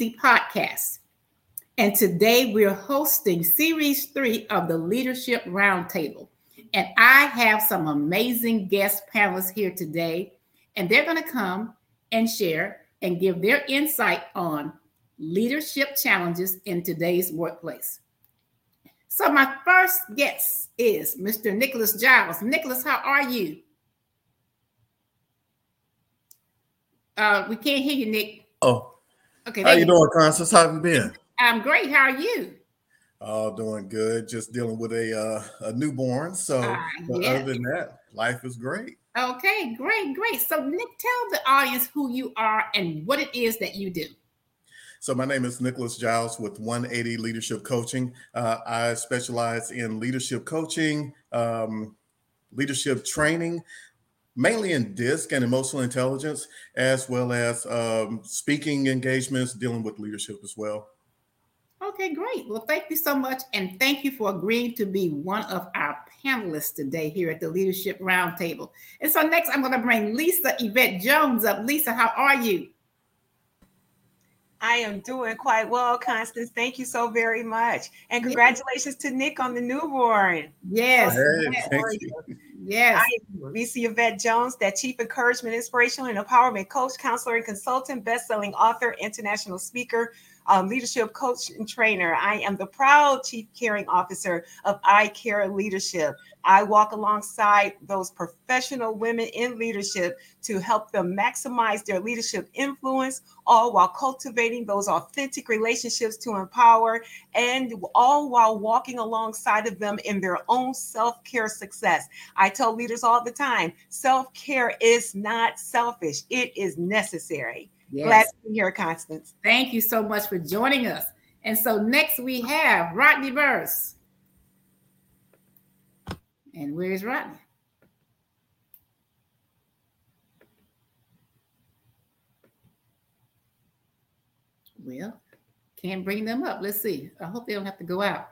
Easy podcast. And today we're hosting series three of the Leadership Roundtable. And I have some amazing guest panelists here today, and they're going to come and share and give their insight on leadership challenges in today's workplace. So, my first guest is Mr. Nicholas Jiles. Nicholas, how are you? Uh, we can't hear you, Nick. Oh, okay. How you, you doing, Constance? How have you been? I'm great. How are you? Oh, doing good. Just dealing with a uh, a newborn. So, uh, but yeah. other than that, life is great. Okay, great, great. So, Nick, tell the audience who you are and what it is that you do. So, my name is Nicholas Jiles with 180 Leadership Coaching. Uh, I specialize in leadership coaching, um, leadership training, mainly in DISC and emotional intelligence, as well as um, speaking engagements, dealing with leadership as well. Okay, great. Well, thank you so much. And thank you for agreeing to be one of our panelists today here at the Leadership Roundtable. And so, next, I'm going to bring Lisa Yvette Jones up. Lisa, how are you? I am doing quite well, Constance. Thank you so very much. And congratulations yes. to Nick on the newborn. Yes. Hey, yes. Yes. I am Lisa Yvette Jones, that Chief Encouragement, Inspirational, and Empowerment Coach, Counselor, and Consultant, Best-Selling Author, International Speaker, um, Leadership Coach and Trainer. I am the proud Chief Caring Officer of I Care Leadership. I walk alongside those professional women in leadership to help them maximize their leadership influence, all while cultivating those authentic relationships to empower, and all while walking alongside of them in their own self care success. I tell leaders all the time self care is not selfish, it is necessary. Yes. Glad to be here, Constance. Thank you so much for joining us. And so next we have Rodney Burris. And where's Rodney? Well, can't bring them up. Let's see. I hope they don't have to go out.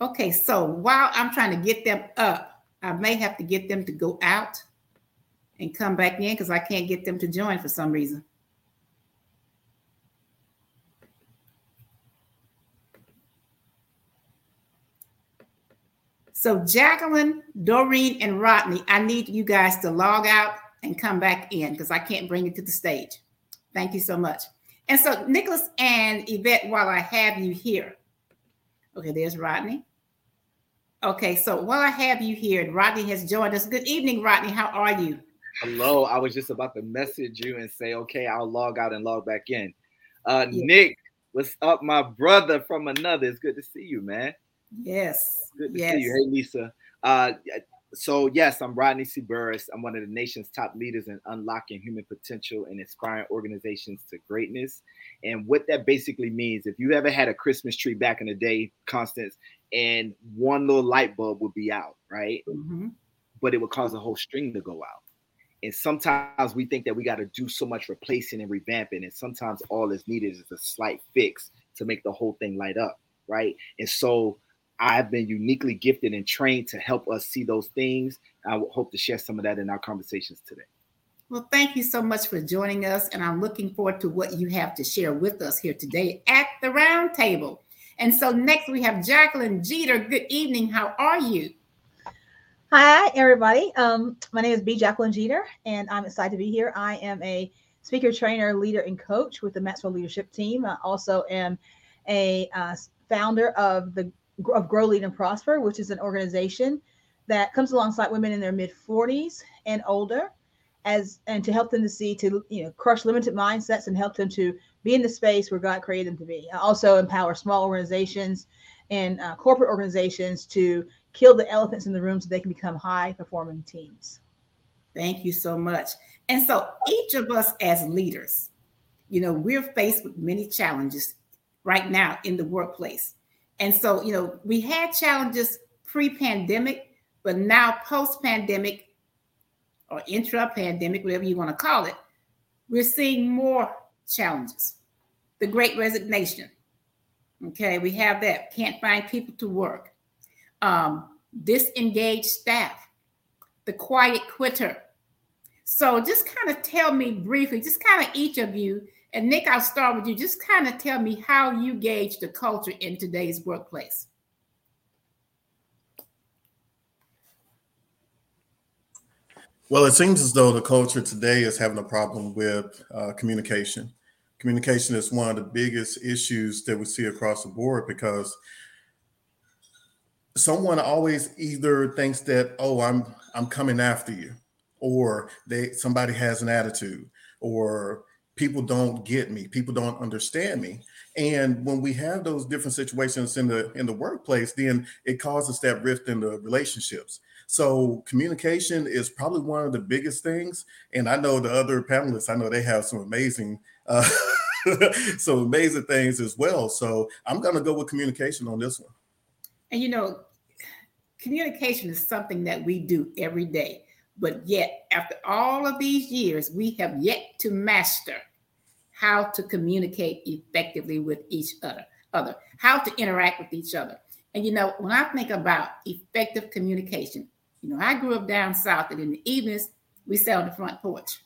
Okay, so while I'm trying to get them up, I may have to get them to go out and come back in because I can't get them to join for some reason. So Jacqueline, Doreen, and Rodney, I need you guys to log out and come back in because I can't bring you to the stage. Thank you so much. And so Nicholas and Yvette, while I have you here, okay, there's Rodney. Okay, so while I have you here, Rodney has joined us. Good evening, Rodney. How are you? Hello. I was just about to message you and say, okay, I'll log out and log back in. Uh, yeah. Nick, what's up, my brother from another? It's good to see you, man. Yes. Good to yes. see you. Hey, Lisa. Uh, so yes, I'm Rodney C. Burris. I'm one of the nation's top leaders in unlocking human potential and inspiring organizations to greatness. And what that basically means, if you ever had a Christmas tree back in the day, Constance, and one little light bulb would be out, right? Mm-hmm. But it would cause the whole string to go out. And sometimes we think that we got to do so much replacing and revamping, and sometimes all that's needed is a slight fix to make the whole thing light up, right? And so I've been uniquely gifted and trained to help us see those things. I hope to share some of that in our conversations today. Well, thank you so much for joining us, and I'm looking forward to what you have to share with us here today at the roundtable. And so next we have Jacqueline Jeter. Good evening. How are you? Hi, everybody. Um, my name is B. Jacqueline Jeter, and I'm excited to be here. I am a speaker, trainer, leader, and coach with the Maxwell Leadership Team. I also am a uh, founder of the of Grow, Lead, and Prosper, which is an organization that comes alongside women in their mid 40s and older, as and to help them to see to you know crush limited mindsets and help them to be in the space where God created them to be. I also empower small organizations and uh, corporate organizations to kill the elephants in the room so they can become high performing teams. Thank you so much. And so each of us as leaders, you know, we're faced with many challenges right now in the workplace. And so, you know, we had challenges pre pandemic, but now post pandemic or intra pandemic, whatever you want to call it, we're seeing more challenges. The great resignation. Okay, we have that. Can't find people to work. Um, disengaged staff, the quiet quitter. So just kind of tell me briefly, just kind of each of you, and Nick, I'll start with you. Just kind of tell me how you gauge the culture in today's workplace. Well, it seems as though the culture today is having a problem with uh, communication. Communication is one of the biggest issues that we see across the board because someone always either thinks that, oh, I'm I'm coming after you, or they somebody has an attitude, or people don't get me, people don't understand me. And when we have those different situations in the in the workplace, then it causes that rift in the relationships so communication is probably one of the biggest things. And I know the other panelists, I know they have some amazing, uh, some amazing things as well. So I'm going to go with communication on this one. And you know, communication is something that we do every day. But yet, after all of these years, we have yet to master how to communicate effectively with each other, other, how to interact with each other. And you know, when I think about effective communication, you know, I grew up down south, and in the evenings, we sat on the front porch.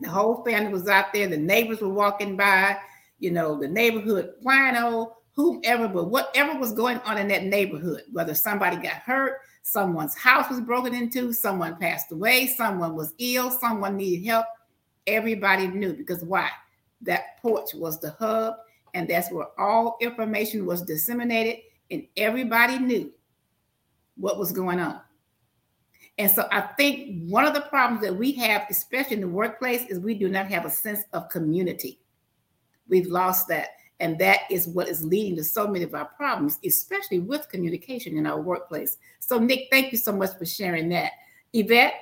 The whole family was out there. The neighbors were walking by. You know, the neighborhood wino, whomever, but whatever was going on in that neighborhood, whether somebody got hurt, someone's house was broken into, someone passed away, someone was ill, someone needed help, everybody knew because why? That porch was the hub, and that's where all information was disseminated, and everybody knew what was going on. And so I think one of the problems that we have, especially in the workplace, is we do not have a sense of community. We've lost that. And that is what is leading to so many of our problems, especially with communication in our workplace. So, Nick, thank you so much for sharing that. Yvette?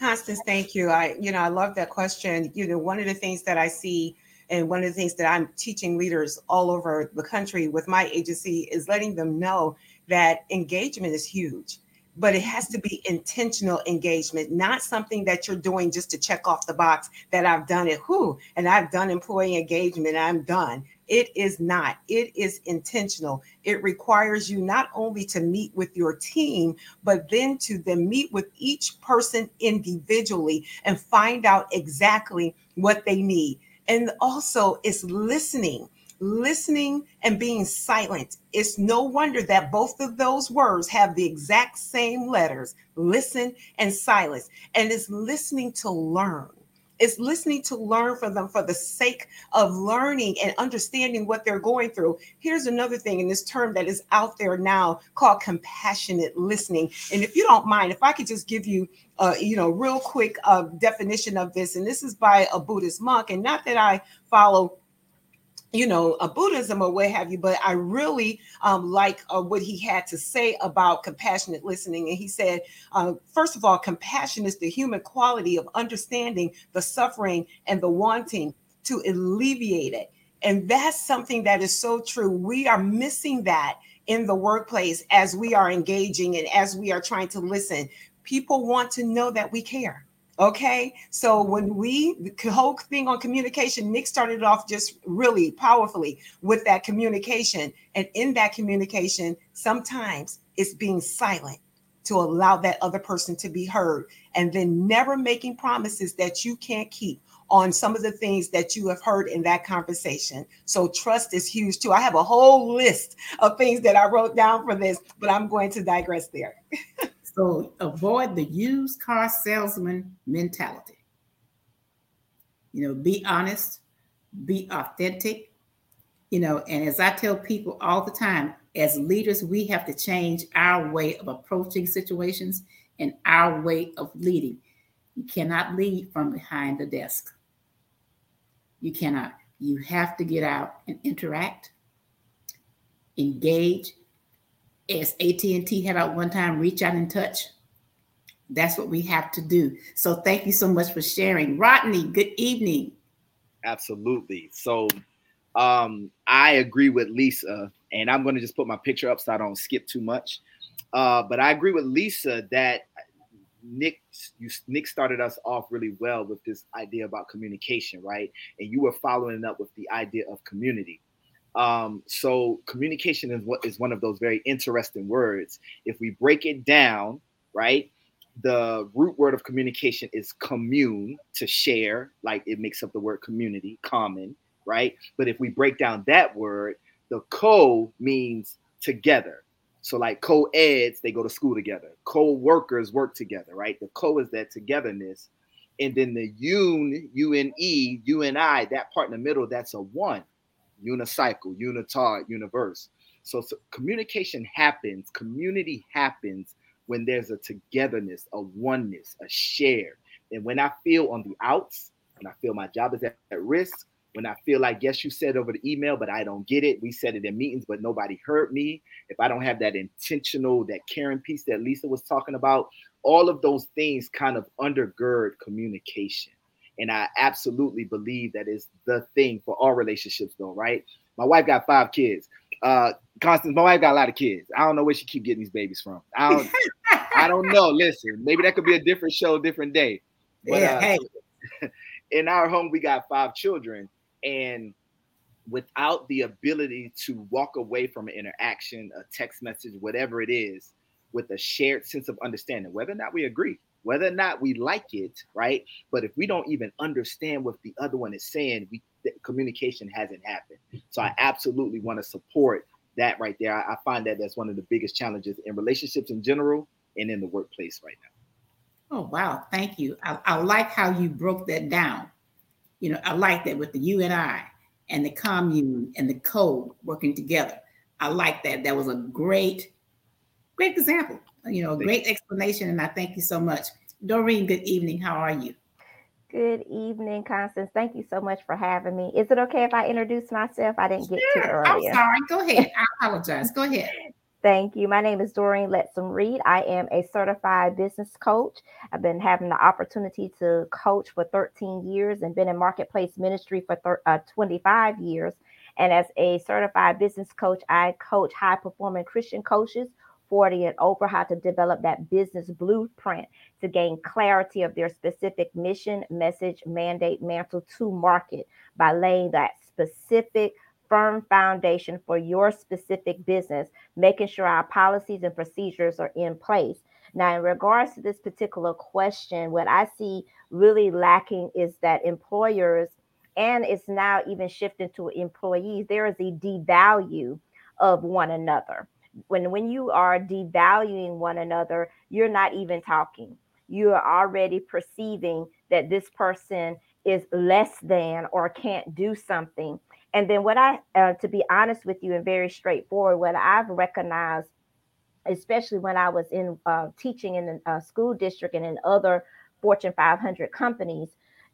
Constance, thank you. I, you know, I love that question. You know, one of the things that I see and one of the things that I'm teaching leaders all over the country with my agency is letting them know that engagement is huge, but it has to be intentional engagement, not something that you're doing just to check off the box that I've done it, who, and I've done employee engagement, I'm done. It is not. It is intentional. It requires you not only to meet with your team, but then to then meet with each person individually and find out exactly what they need and also it's listening listening and being silent. It's no wonder that both of those words have the exact same letters listen and silence. And it's listening to learn. It's listening to learn from them for the sake of learning and understanding what they're going through. Here's another thing in this term that is out there now called compassionate listening. And if you don't mind, if I could just give you uh, you know, real quick uh, definition of this, and this is by a Buddhist monk, and not that I follow you know, a Buddhism or what have you, but I really um, like uh, what he had to say about compassionate listening. And he said, uh, first of all, compassion is the human quality of understanding the suffering and the wanting to alleviate it. And that's something that is so true. We are missing that in the workplace as we are engaging and as we are trying to listen people want to know that we care. Okay. So when we, the whole thing on communication, Nick started off just really powerfully with that communication. And in that communication, sometimes it's being silent to allow that other person to be heard and then never making promises that you can't keep on some of the things that you have heard in that conversation. So trust is huge too. I have a whole list of things that I wrote down for this, but I'm going to digress there. So avoid the used car salesman mentality. You know, be honest, be authentic. You know, and as I tell people all the time, as leaders, we have to change our way of approaching situations and our way of leading. You cannot lead from behind the desk. You cannot. You have to get out and interact, engage, as AT&T had out one time, reach out and touch. That's what we have to do. So thank you so much for sharing. Rodney, good evening. Absolutely. So um, I agree with Lisa, and I'm going to just put my picture up so I don't skip too much. Uh, but I agree with Lisa that Nick you, Nick started us off really well with this idea about communication, right? And you were following up with the idea of community. Um, so communication is what is one of those very interesting words. If we break it down, right, the root word of communication is commune to share, like it makes up the word community, common, right? But if we break down that word, the co means together. So like co-eds, they go to school together. Co-workers work together, right? The co is that togetherness. And then the un, U-N-E, U-N-I, that part in the middle, that's a one. Unicycle, unitard, universe. So, so communication happens, community happens when there's a togetherness, a oneness, a share. And when I feel on the outs, when I feel my job is at, at risk, when I feel like, yes, you said over the email, but I don't get it. We said it in meetings, but nobody heard me. If I don't have that intentional, that caring piece that Lisa was talking about, all of those things kind of undergird communication. And I absolutely believe that is the thing for all relationships, though, right? My wife got five kids. Uh Constance, my wife got a lot of kids. I don't know where she keep getting these babies from. I don't I don't know. Listen, maybe that could be a different show, different day. But, yeah, uh, hey. in our home, we got five children and without the ability to walk away from an interaction, a text message, whatever it is, with a shared sense of understanding, whether or not we agree, whether or not we like it, right? But if we don't even understand what the other one is saying, we communication hasn't happened. So I absolutely want to support that right there. I, I find that that's one of the biggest challenges in relationships in general and in the workplace right now. Oh wow, thank you. I, I like how you broke that down you know, I like that with the you and I and the commune and the code working together. I like that. That was a great, great example. You know, great explanation, and I thank you so much. Doreen, good evening. How are you? Good evening, Constance. Thank you so much for having me. Is it okay if I introduce myself? I didn't get sure. to earlier. I'm sorry. Go ahead. I apologize. Go ahead. Thank you. My name is Doreen Letsom Reid. I am a certified business coach. I've been having the opportunity to coach for 13 years and been in marketplace ministry for thir- uh, 25 years. And as a certified business coach, I coach high performing Christian coaches 40 and over how to develop that business blueprint to gain clarity of their specific mission, message, mandate, mantle to market by laying that specific firm foundation for your specific business, making sure our policies and procedures are in place. Now, in regards to this particular question, what I see really lacking is that employers, and it's now even shifting to employees, there is a devalue of one another. When, when you are devaluing one another, you're not even talking. You are already perceiving that this person is less than or can't do something and then what I, uh, to be honest with you and very straightforward, what I've recognized, especially when I was in uh, teaching in a school district and in other Fortune 500 companies,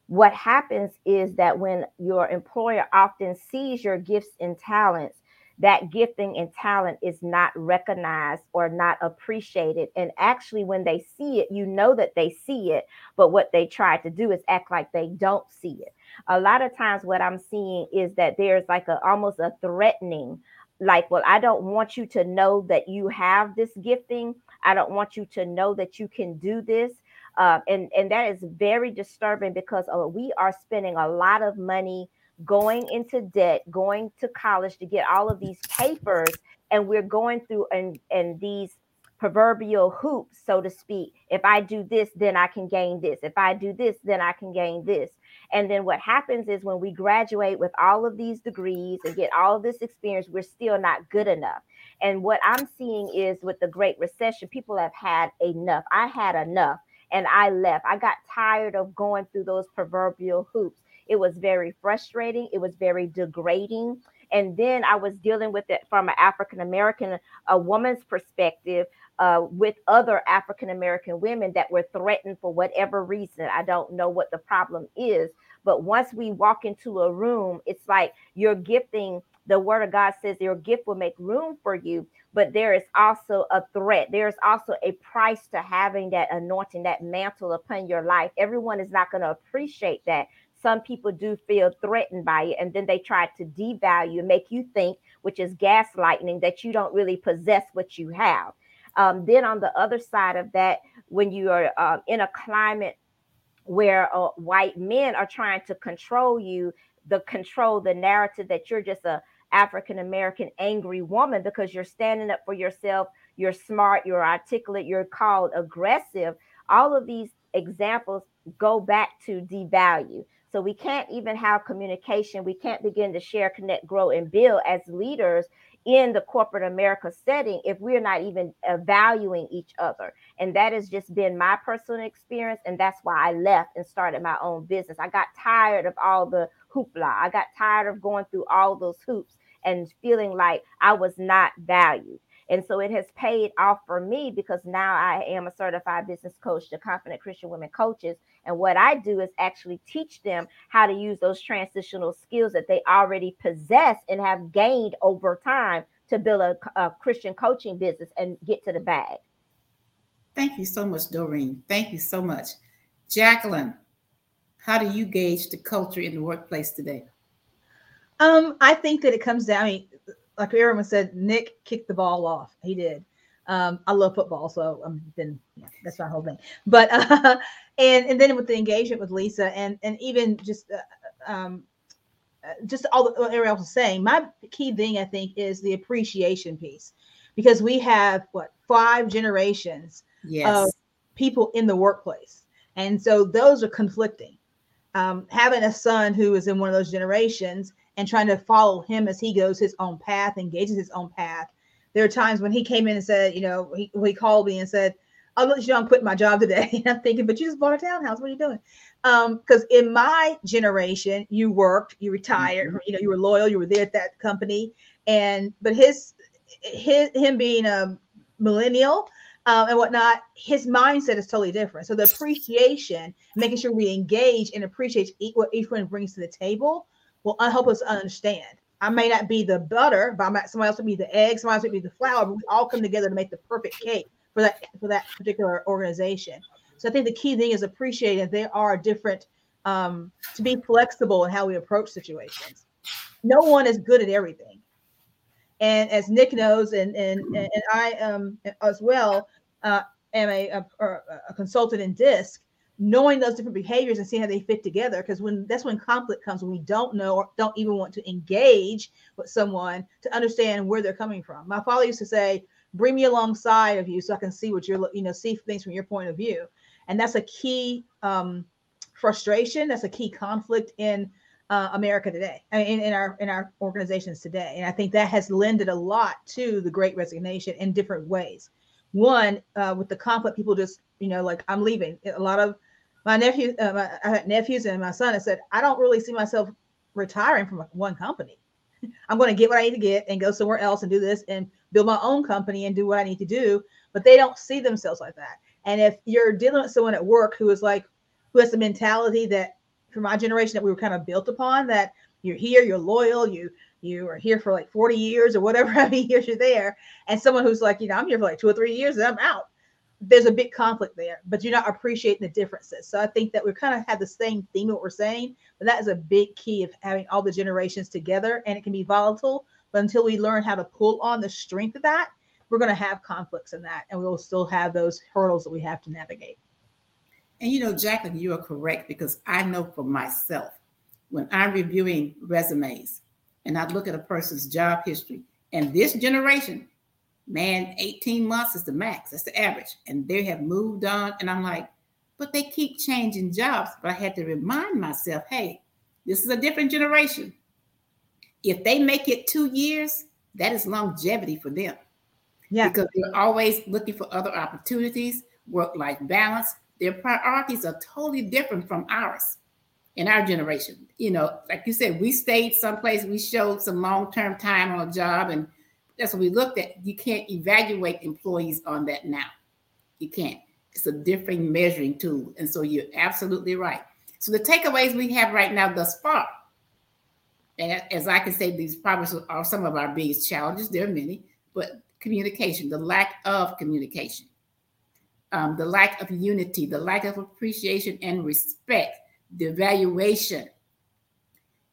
what happens is that when your employer often sees your gifts and talents, that gifting and talent is not recognized or not appreciated. And actually, when they see it, you know that they see it, but what they try to do is act like they don't see it. A lot of times what i'm seeing is that there's like a almost a threatening like well i don't want you to know that you have this gifting. I don't want you to know that you can do this. Uh, and and that is very disturbing because uh, we are spending a lot of money going into debt going to college to get all of these papers and we're going through and and these proverbial hoops so to speak if i do this then i can gain this if i do this then i can gain this and then what happens is when we graduate with all of these degrees and get all of this experience, we're still not good enough. And what I'm seeing is with the Great Recession, people have had enough. I had enough and I left. I got tired of going through those proverbial hoops. It was very frustrating, it was very degrading. And then I was dealing with it from an African American, a woman's perspective uh, with other African American women that were threatened for whatever reason. I don't know what the problem is, but once we walk into a room, it's like you're gifting. The word of God says your gift will make room for you, but there is also a threat. There's also a price to having that anointing, that mantle upon your life. Everyone is not going to appreciate that. Some people do feel threatened by it, and then they try to devalue, and make you think, which is gaslighting, that you don't really possess what you have. Um, then on the other side of that, when you are uh, in a climate where uh, white men are trying to control you, the control, the narrative that you're just a African American angry woman because you're standing up for yourself, you're smart, you're articulate, you're called aggressive. All of these examples go back to devalue. So we can't even have communication. We can't begin to share, connect, grow, and build as leaders in the corporate America setting if we're not even uh, valuing each other. And that has just been my personal experience. And that's why I left and started my own business. I got tired of all the hoopla. I got tired of going through all those hoops and feeling like I was not valued. And so it has paid off for me because now I am a certified business coach to confident Christian women coaches. And what I do is actually teach them how to use those transitional skills that they already possess and have gained over time to build a, a Christian coaching business and get to the bag. Thank you so much, Doreen. Thank you so much. Jacqueline, how do you gauge the culture in the workplace today? Um, I think that it comes down. I mean, like everyone said, Nick kicked the ball off. He did. Um, I love football, so I'm been yeah, that's my whole thing. But uh, and and then with the engagement with Lisa and and even just uh, um, uh, just all the, what everyone else is saying, my key thing I think is the appreciation piece, because we have what five generations yes. of people in the workplace, and so those are conflicting. Um, having a son who is in one of those generations and trying to follow him as he goes his own path, engages his own path. There are times when he came in and said, you know, he, he called me and said, I'll let you know I'm quitting my job today. And I'm thinking, but you just bought a townhouse. What are you doing? Because um, in my generation, you worked, you retired, mm-hmm. you know, you were loyal, you were there at that company. And but his his him being a millennial um, and whatnot, his mindset is totally different. So the appreciation, making sure we engage and appreciate what each one brings to the table will help us understand. I may not be the butter, but I might somebody else would be the egg, somebody else would be the flour, but we all come together to make the perfect cake for that for that particular organization. So I think the key thing is appreciating there are different um, to be flexible in how we approach situations. No one is good at everything. And as Nick knows, and and and I um as well uh, am a, a, a consultant in DISC knowing those different behaviors and seeing how they fit together because when that's when conflict comes when we don't know or don't even want to engage with someone to understand where they're coming from. My father used to say bring me alongside of you so i can see what you're you know see things from your point of view. And that's a key um, frustration. That's a key conflict in uh, america today in, in our in our organizations today. And i think that has lended a lot to the great resignation in different ways. One uh, with the conflict people just you know like i'm leaving. A lot of my nephew, uh, my, I had nephews and my son. I said, I don't really see myself retiring from one company. I'm going to get what I need to get and go somewhere else and do this and build my own company and do what I need to do. But they don't see themselves like that. And if you're dealing with someone at work who is like, who has the mentality that for my generation that we were kind of built upon, that you're here, you're loyal, you you are here for like 40 years or whatever how many years you're there, and someone who's like, you know, I'm here for like two or three years and I'm out there's a big conflict there, but you're not appreciating the differences. So I think that we kind of have the same theme what we're saying, but that is a big key of having all the generations together, and it can be volatile. But until we learn how to pull on the strength of that, we're going to have conflicts in that, and we will still have those hurdles that we have to navigate. And you know, Jacqueline, you are correct because I know for myself when I'm reviewing resumes and I look at a person's job history, and this generation man, 18 months is the max, that's the average. And they have moved on. And I'm like, but they keep changing jobs. But I had to remind myself, hey, this is a different generation. If they make it two years, that is longevity for them. Yeah. Because they're always looking for other opportunities, work life balance. Their priorities are totally different from ours in our generation. You know, like you said, we stayed someplace, we showed some long term time on a job and that's what we looked at. You can't evaluate employees on that now. You can't. It's a different measuring tool. And so you're absolutely right. So the takeaways we have right now thus far, and as I can say, these problems are some of our biggest challenges. There are many, but communication, the lack of communication, um, the lack of unity, the lack of appreciation and respect, the evaluation.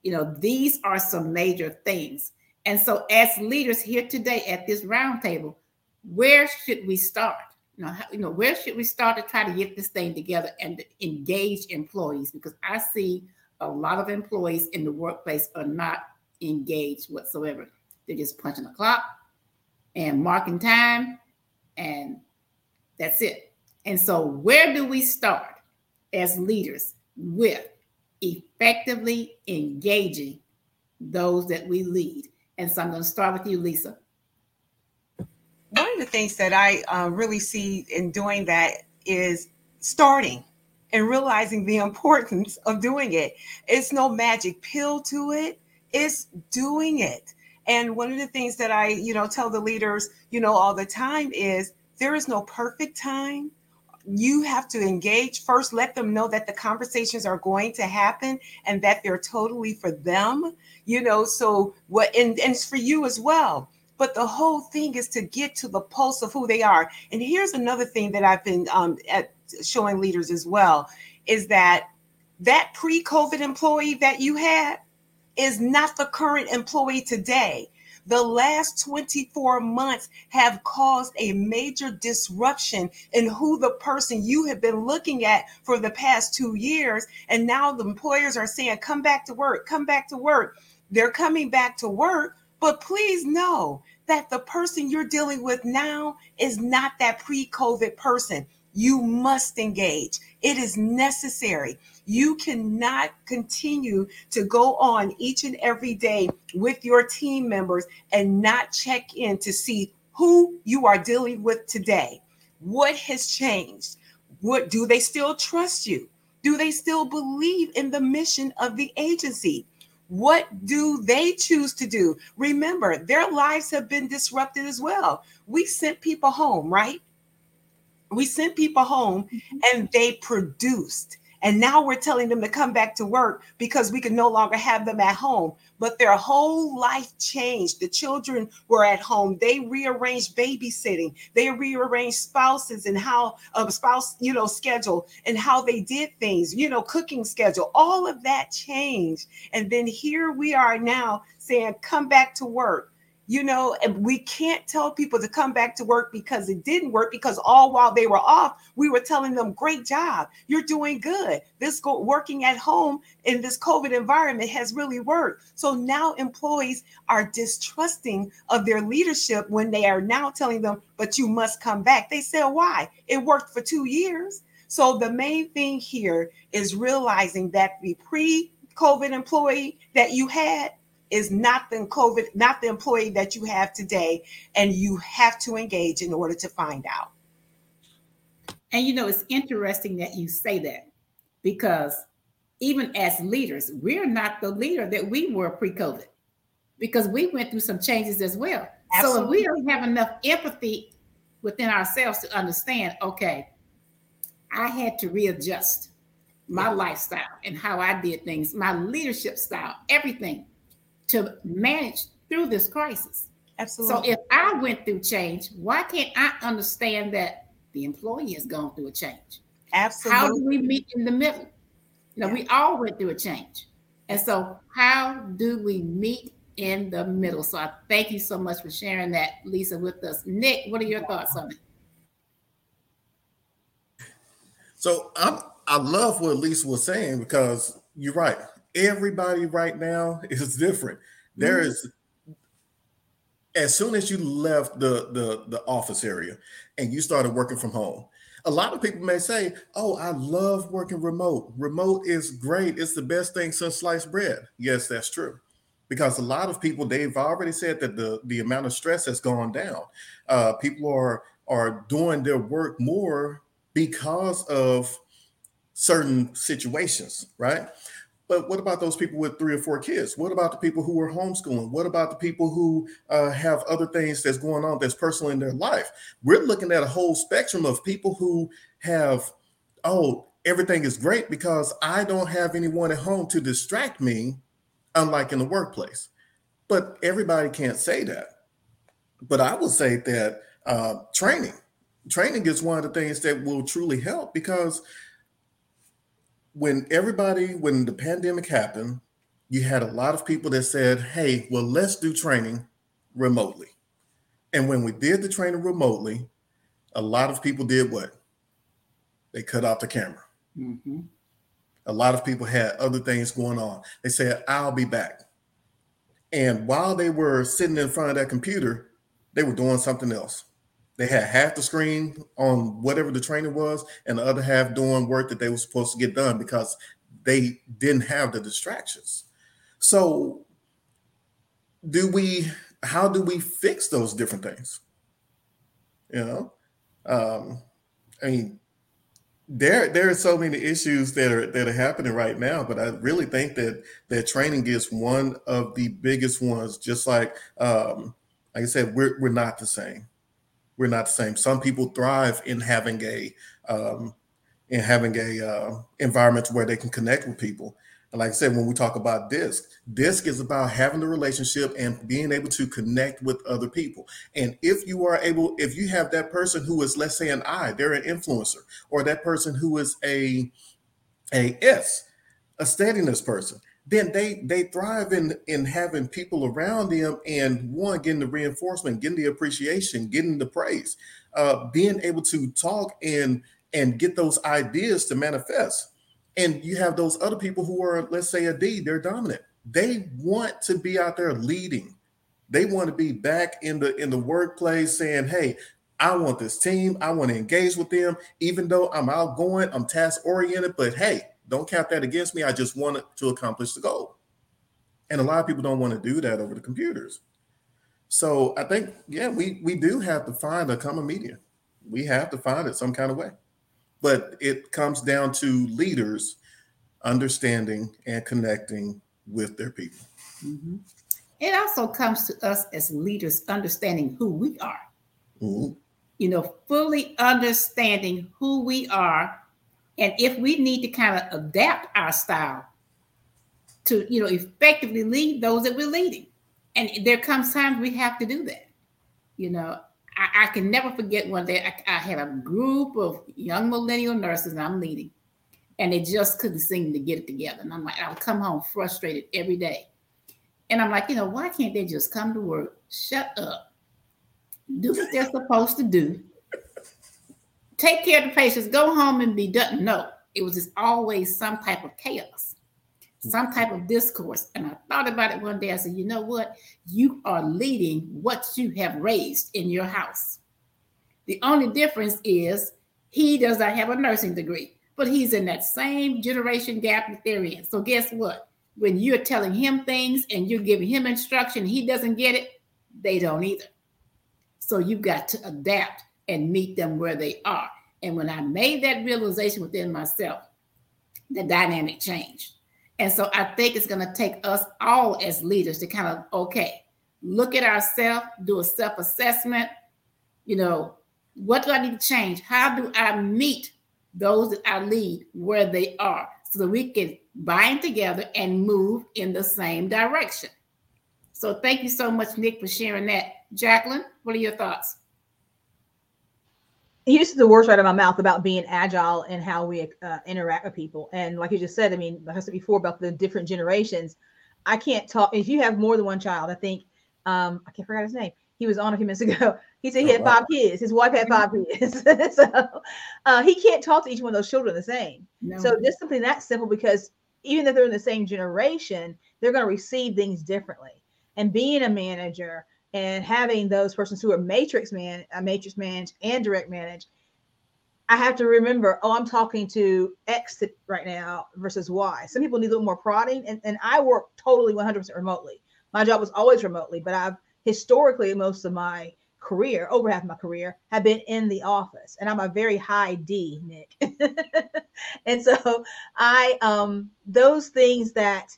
You know, these are some major things and so, as leaders here today at this roundtable, where should we start? You know, how, you know, where should we start to try to get this thing together and engage employees? Because I see a lot of employees in the workplace are not engaged whatsoever. They're just punching a clock and marking time, and that's it. And so, where do we start as leaders with effectively engaging those that we lead? And so, I'm going to start with you, Lisa. One of the things that I uh, really see in doing that is starting and realizing the importance of doing it. It's no magic pill to it, it's doing it. And one of the things that I, you know, tell the leaders, you know, all the time is there is no perfect time. You have to engage first, let them know that the conversations are going to happen and that they're totally for them, you know. So, what, and, and it's for you as well. But the whole thing is to get to the pulse of who they are. And here's another thing that I've been um, at showing leaders as well is that that pre-COVID employee that you had is not the current employee today. The last 24 months have caused a major disruption in who the person you have been looking at for the past two years. And now the employers are saying, come back to work, come back to work. They're coming back to work, but please know that the person you're dealing with now is not that pre COVID person. You must engage. It is necessary. You cannot continue to go on each and every day with your team members and not check in to see who you are dealing with today. What has changed? What do they still trust you? Do they still believe in the mission of the agency? What do they choose to do? Remember, their lives have been disrupted as well. We sent people home, right? We sent people home mm-hmm. and they produced. And now we're telling them to come back to work because we can no longer have them at home. But their whole life changed. The children were at home. They rearranged babysitting. They rearranged spouses and how a um, spouse, you know, schedule and how they did things, you know, cooking schedule. All of that changed. And then here we are now saying, come back to work you know, we can't tell people to come back to work because it didn't work because all while they were off, we were telling them, great job, you're doing good. This go- working at home in this COVID environment has really worked. So now employees are distrusting of their leadership when they are now telling them, but you must come back. They said, why? It worked for two years. So the main thing here is realizing that the pre COVID employee that you had is not the COVID, not the employee that you have today, and you have to engage in order to find out. And you know, it's interesting that you say that because even as leaders, we're not the leader that we were pre-COVID because we went through some changes as well. Absolutely. So if we don't have enough empathy within ourselves to understand, okay, I had to readjust my lifestyle and how I did things, my leadership style, everything to manage through this crisis. Absolutely. So if I went through change, why can't I understand that the employee has gone through a change? Absolutely. How do we meet in the middle? You know, yeah. we all went through a change. And so how do we meet in the middle? So I thank you so much for sharing that, Lisa, with us. Nick, what are your thoughts on it? So I'm I love what Lisa was saying because you're right everybody right now is different. There mm-hmm. is as soon as you left the, the the office area and you started working from home, a lot of people may say, "Oh, I love working remote. Remote is great. It's the best thing since sliced bread." Yes, that's true, because a lot of people they've already said that the the amount of stress has gone down. Uh, people are are doing their work more because of certain situations, right? But what about those people with three or four kids? What about the people who are homeschooling? What about the people who uh, have other things that's going on that's personal in their life? We're looking at a whole spectrum of people who have, oh, everything is great because I don't have anyone at home to distract me, unlike in the workplace. But everybody can't say that. But I will say that uh, training, training is one of the things that will truly help because when everybody, when the pandemic happened, you had a lot of people that said, hey, well, let's do training remotely. And when we did the training remotely, a lot of people did what? They cut off the camera. Mm-hmm. A lot of people had other things going on. They said, I'll be back. And while they were sitting in front of that computer, they were doing something else. They had half the screen on whatever the training was, and the other half doing work that they were supposed to get done because they didn't have the distractions. So, do we? How do we fix those different things? You know, um, I mean, there there are so many issues that are that are happening right now but i really think that that training is one of the biggest ones just like um like i said we're we're not the same we're not the same some people thrive in having a um in having a uh, environment where they can connect with people and like I said, when we talk about DISC, DISC is about having the relationship and being able to connect with other people. And if you are able, if you have that person who is, let's say, an I, they're an influencer, or that person who is a a S, a steadiness person, then they they thrive in in having people around them and one getting the reinforcement, getting the appreciation, getting the praise, uh, being able to talk and and get those ideas to manifest and you have those other people who are, let's say, a D, they're dominant. They want to be out there leading. They want to be back in the in the workplace saying, hey, I want this team. I want to engage with them, even though I'm outgoing, I'm task oriented. But hey, don't count that against me. I just want to accomplish the goal. And a lot of people don't want to do that over the computers. So I think, yeah, we we do have to find a common medium. We have to find it some kind of way but it comes down to leaders understanding and connecting with their people. Mm-hmm. It also comes to us as leaders understanding who we are. Mm-hmm. You know, fully understanding who we are, and if we need to kind of adapt our style to, you know, effectively lead those that we're leading. And there comes times we have to do that. You know, I, I, can never forget one day I, I, had a group of young millennial nurses I'm leading, and they just couldn't seem to get it together. And I'm like, I would come home frustrated every day. And I'm like, you know, why can't they just come to work, shut up, do what they're supposed to do, take care of the patients, go home and be done? No, it was just always some type of chaos some type of discourse. And I thought about it one day. I said, you know what? You are leading what you have raised in your house. The only difference is he does not have a nursing degree, but he's in that same generation gap that they're in. So guess what? When you're telling him things and you're giving him instruction, he doesn't get it, they don't either. So you've got to adapt and meet them where they are. And when I made that realization within myself, the dynamic changed. And so I think it's going to take us all as leaders to kind of, okay, look at ourselves, do a self assessment. You know, what do I need to change? How do I meet those that I lead where they are so that we can bind together and move in the same direction? So thank you so much, Nick, for sharing that. Jacqueline, what are your thoughts? He used the words right out of my mouth about being agile and how we uh, interact with people. And like you just said, I mean, like I said before about the different generations, I can't talk. If you have more than one child, I think um, I can't forget his name. He was on a few minutes ago. He said he oh, had wow. five kids. His wife had five kids. so uh, he can't talk to each one of those children the same. No. So just something that simple because even if they're in the same generation, they're going to receive things differently. And being a manager, and having those persons who are matrix man, uh, matrix manage and direct manage, I have to remember, oh, I'm talking to X right now versus Y. Some people need a little more prodding, and, and I work totally 100% remotely. My job was always remotely, but I've historically most of my career, over half my career, have been in the office, and I'm a very high D, Nick. and so I, um, those things that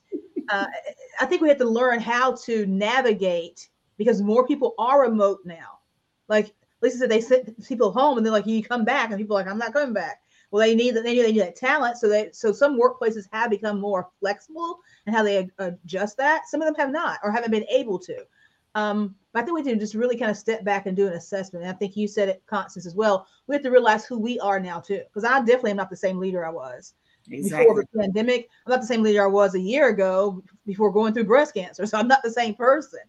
uh, I think we have to learn how to navigate because more people are remote now. Like Lisa said, they sent people home and they're like, "You come back," and people are like, "I'm not coming back." Well, they need that. They need, they need that talent. So they so some workplaces have become more flexible and how they adjust that. Some of them have not or haven't been able to. Um, but I think we need to just really kind of step back and do an assessment. And I think you said it, Constance, as well. We have to realize who we are now too, because I definitely am not the same leader I was exactly. before the pandemic. I'm not the same leader I was a year ago before going through breast cancer. So I'm not the same person.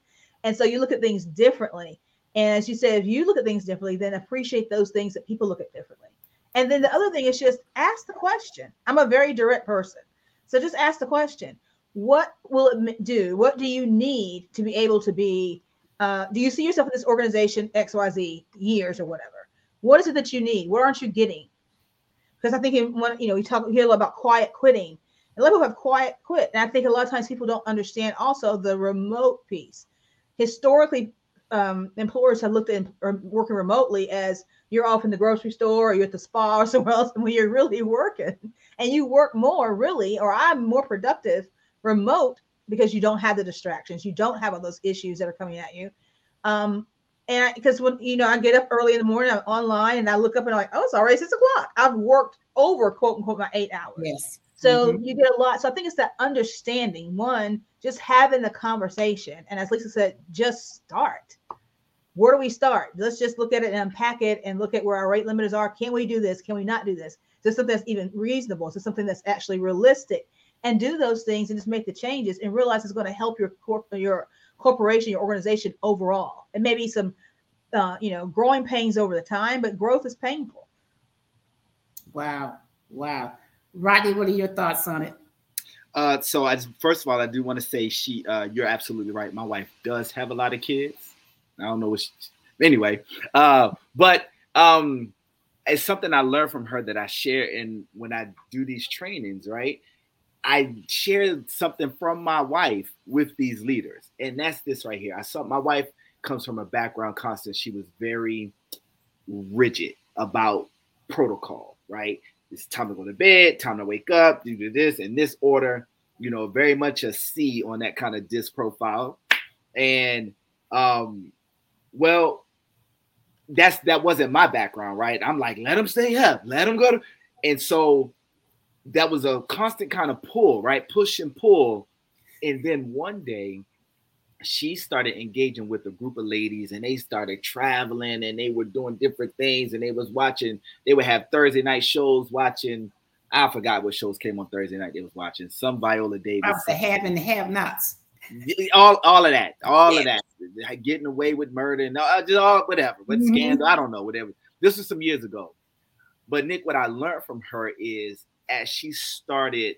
And so you look at things differently. And as you said, if you look at things differently, then appreciate those things that people look at differently. And then the other thing is just ask the question. I'm a very direct person. So just ask the question what will it do? What do you need to be able to be? Uh, do you see yourself in this organization XYZ years or whatever? What is it that you need? What aren't you getting? Because I think in one, you know, we talk hear a lot about quiet quitting. A lot of people have quiet quit. And I think a lot of times people don't understand also the remote piece. Historically, um, employers have looked at working remotely as you're off in the grocery store or you're at the spa or somewhere else and when you're really working. And you work more really or i'm more productive remote because you don't have the distractions. You don't have all those issues that are coming at you. Um, and because when you know i get up early in the morning i'm online and i look up and i'm like oh it's already six o'clock. I've worked over quote unquote my eight hours. Yes. So mm-hmm. you get a lot. So i think it's that understanding. One just having the conversation and as lisa said just start where do we start? Let's just look at it and unpack it and look at where our rate limiters are. Can we do this? Can we not do this? Is this something that's even reasonable? Is this something that's actually realistic? And do those things and just make the changes and realize it's going to help your corp- your corporation, your organization overall. And maybe some, uh, you know, growing pains over the time, but growth is painful. Wow, wow, Rodney, what are your thoughts on it? Uh, so, I, first of all, I do want to say she, uh, you're absolutely right. My wife does have a lot of kids. I don't know what she, anyway. Uh, but um, it's something I learned from her that I share in when I do these trainings, right? I share something from my wife with these leaders, and that's this right here. I saw my wife comes from a background constant. She was very rigid about protocol, right? It's time to go to bed, time to wake up, do this in this order, you know, very much a C on that kind of disc profile. And um, well, that's that wasn't my background, right? I'm like, let them stay up, let them go to, and so that was a constant kind of pull, right? Push and pull. And then one day she started engaging with a group of ladies and they started traveling and they were doing different things and they was watching, they would have Thursday night shows watching. I forgot what shows came on Thursday night they was watching. Some Viola Davis. The have and the have nots. All all of that. All yeah. of that getting away with murder and uh, just all whatever, but mm-hmm. scandal. I don't know, whatever. This was some years ago. But Nick, what I learned from her is as she started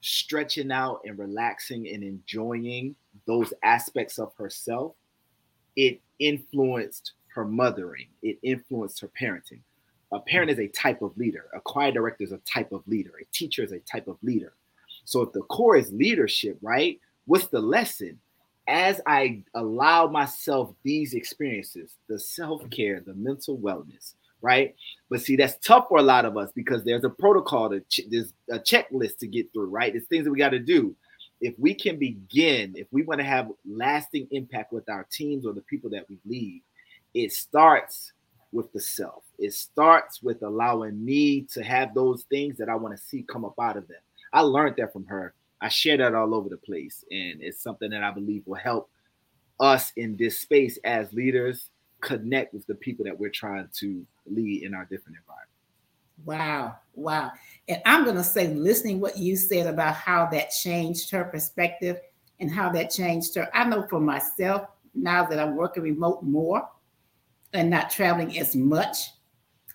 stretching out and relaxing and enjoying those aspects of herself, it influenced her mothering, it influenced her parenting. A parent is a type of leader, a choir director is a type of leader, a teacher is a type of leader. So if the core is leadership, right? What's the lesson? as I allow myself these experiences, the self care, the mental wellness, right? But see, that's tough for a lot of us because there's a protocol, to ch- there's a checklist to get through, right? There's things that we got to do. If we can begin, if we want to have lasting impact with our teams or the people that we lead, it starts with the self. It starts with allowing me to have those things that I want to see come up out of them. I learned that from her I share that all over the place. And it's something that I believe will help us in this space as leaders connect with the people that we're trying to lead in our different environments. Wow. Wow. And I'm going to say, listening what you said about how that changed her perspective and how that changed her. I know for myself, now that I'm working remote more and not traveling as much,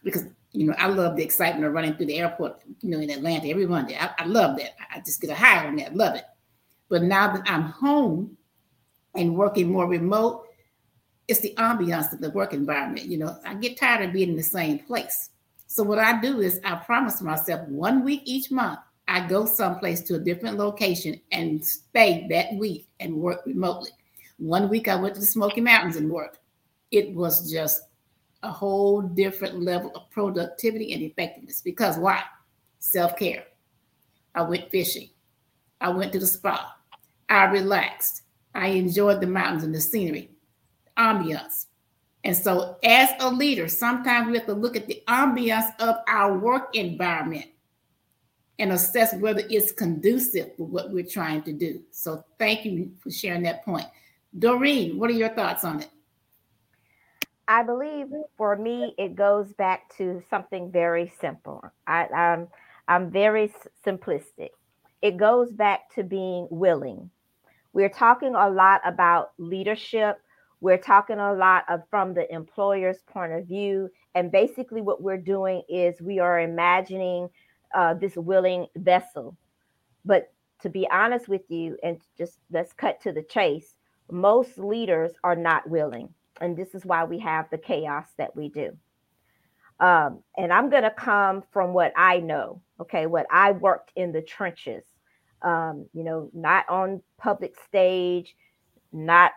because you know, I love the excitement of running through the airport, you know, in Atlanta every Monday. I, I love that. I just get a high on that. Love it. But now that I'm home and working more remote, it's the ambiance of the work environment. You know, I get tired of being in the same place. So what I do is I promise myself one week each month, I go someplace to a different location and stay that week and work remotely. One week I went to the Smoky Mountains and worked. It was just a whole different level of productivity and effectiveness. Because why? Self care. I went fishing. I went to the spa. I relaxed. I enjoyed the mountains and the scenery, ambiance. And so, as a leader, sometimes we have to look at the ambiance of our work environment and assess whether it's conducive for what we're trying to do. So, thank you for sharing that point. Doreen, what are your thoughts on it? I believe for me, it goes back to something very simple. I, I'm, I'm very simplistic. It goes back to being willing. We're talking a lot about leadership. We're talking a lot of from the employer's point of view. And basically, what we're doing is we are imagining uh, this willing vessel. But to be honest with you, and just let's cut to the chase, most leaders are not willing. And this is why we have the chaos that we do. Um, and I'm going to come from what I know, okay, what I worked in the trenches, um, you know, not on public stage, not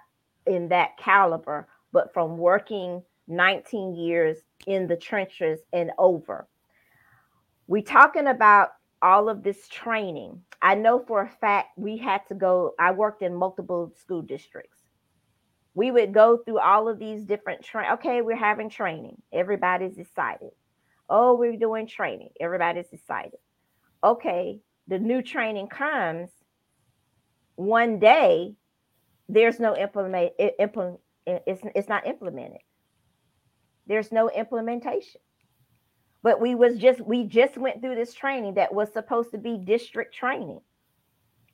in that caliber, but from working 19 years in the trenches and over. We talking about all of this training. I know for a fact we had to go, I worked in multiple school districts. We would go through all of these different train. Okay, we're having training. Everybody's excited. Oh, we're doing training. Everybody's excited. Okay, the new training comes. One day, there's no implement. implement it's, it's not implemented. There's no implementation. But we was just we just went through this training that was supposed to be district training.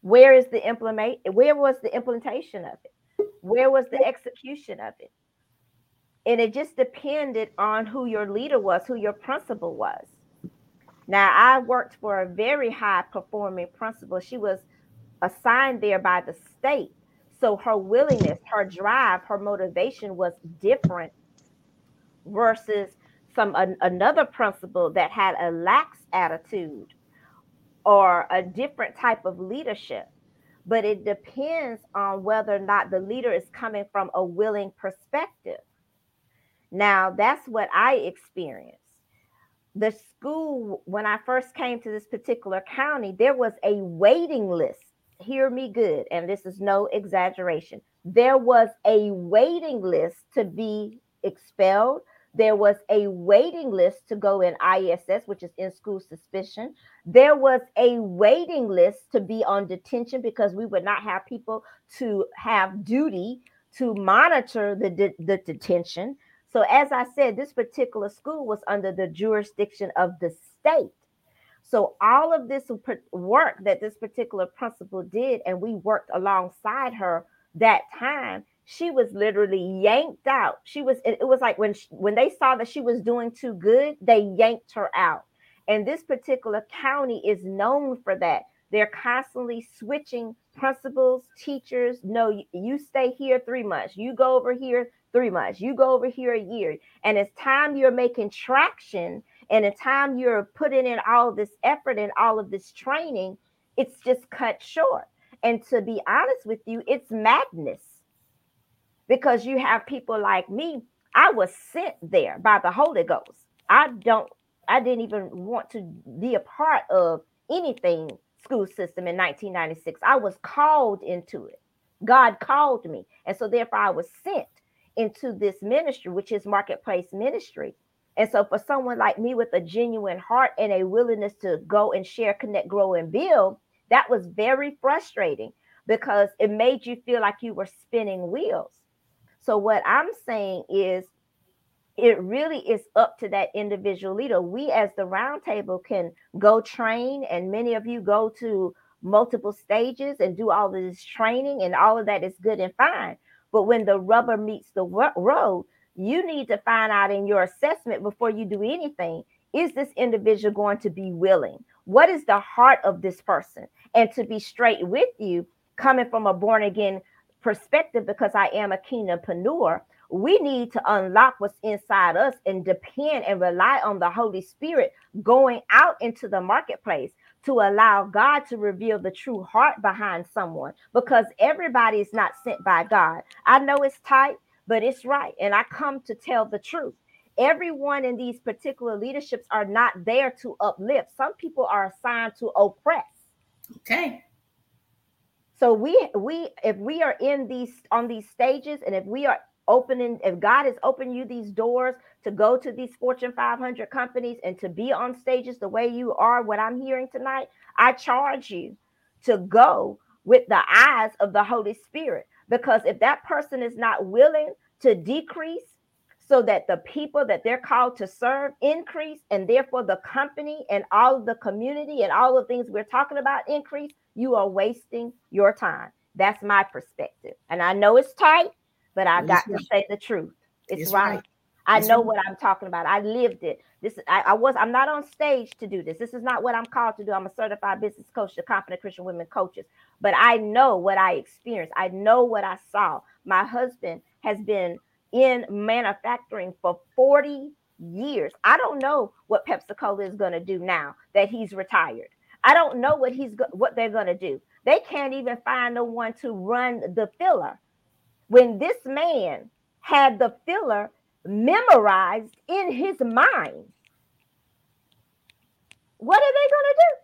Where is the implement where was the implementation of it? Where was the execution of it? And it just depended on who your leader was who your principal was. Now i worked for a very high performing principal. She was assigned there by the state so her willingness her drive her motivation was different versus some an, another principal that had a lax attitude or a different type of leadership. But it depends on whether or not the leader is coming from a willing perspective. Now that's what i experienced. The school when i first came to this particular county there was a waiting list hear me good and this is no exaggeration there was a waiting list to be expelled there was a waiting list to go in ISS, which is in school suspicion. There was a waiting list to be on detention because we would not have people to have duty to monitor the, de- the detention. So, as I said, this particular school was under the jurisdiction of the state. So, all of this work that this particular principal did, and we worked alongside her that time, she was literally yanked out. She was it, was like when she, when they saw that she was doing too good, they yanked her out. And this particular county is known for that. They're constantly switching principals, teachers. No, you, stay here 3 months. You go over here 3 months. You go over here a year. And it's time you're making traction and the time you're putting in all this effort and all of this training, it's just cut short. And to be honest with you, it's madness because you have people like me. I was sent there by the Holy Ghost. I don't, I didn't even want to be a part of anything school system in 1996. I was called into it. God called me. And so therefore I was sent into this ministry, which is marketplace ministry. And so for someone like me with a genuine heart and a willingness to go and share, connect, grow, and build, that was very frustrating because it made you feel like you were spinning wheels. So what I'm saying is it really is up to that individual leader. We as the roundtable can go train, and many of you go to multiple stages and do all this training, and all of that is good and fine. But when the rubber meets the road, you need to find out in your assessment before you do anything is this individual going to be willing? What is the heart of this person? And to be straight with you, coming from a born again perspective because I am a kingdompreneur, we need to unlock what's inside us and depend and rely on the Holy Spirit going out into the marketplace to allow God to reveal the true heart behind someone because everybody is not sent by God. I know it's tight, but it's right. And I come to tell the truth. Everyone in these particular leaderships are not there to uplift. Some people are assigned to oppress. Okay. So we we if we are in these on these stages and if we are opening if God has opened you these doors to go to these Fortune 500 companies and to be on stages the way you are what I'm hearing tonight, I charge you to go with the eyes of the Holy Spirit because if that person is not willing to decrease so that the people that they're called to serve increase and therefore the company and all of the community and all the things we're talking about increase you are wasting your time. That's my perspective. And I know it's tight, but I got right. to say the truth. It's, it's right. right. I know what I'm talking about. I lived it. This I, I, was I'm not on stage to do this. This is not what I'm called to do. I'm a certified business coach to confident Christian women coaches. But I know what I experienced. I know what I saw. My husband has been in manufacturing for 40 years. I don't know what Pepsi Cola is going to do now that he's retired. I don't know what he's go- what they're going to do. They can't even find the one to run the filler. When this man had the filler memorized in his mind. What are they going to do?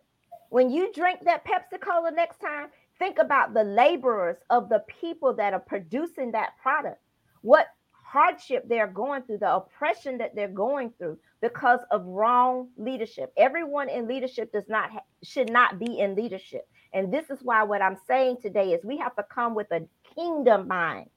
When you drink that Pepsi Cola next time, think about the laborers of the people that are producing that product. What hardship they're going through, the oppression that they're going through because of wrong leadership. Everyone in leadership does not ha- should not be in leadership. And this is why what I'm saying today is we have to come with a kingdom mind.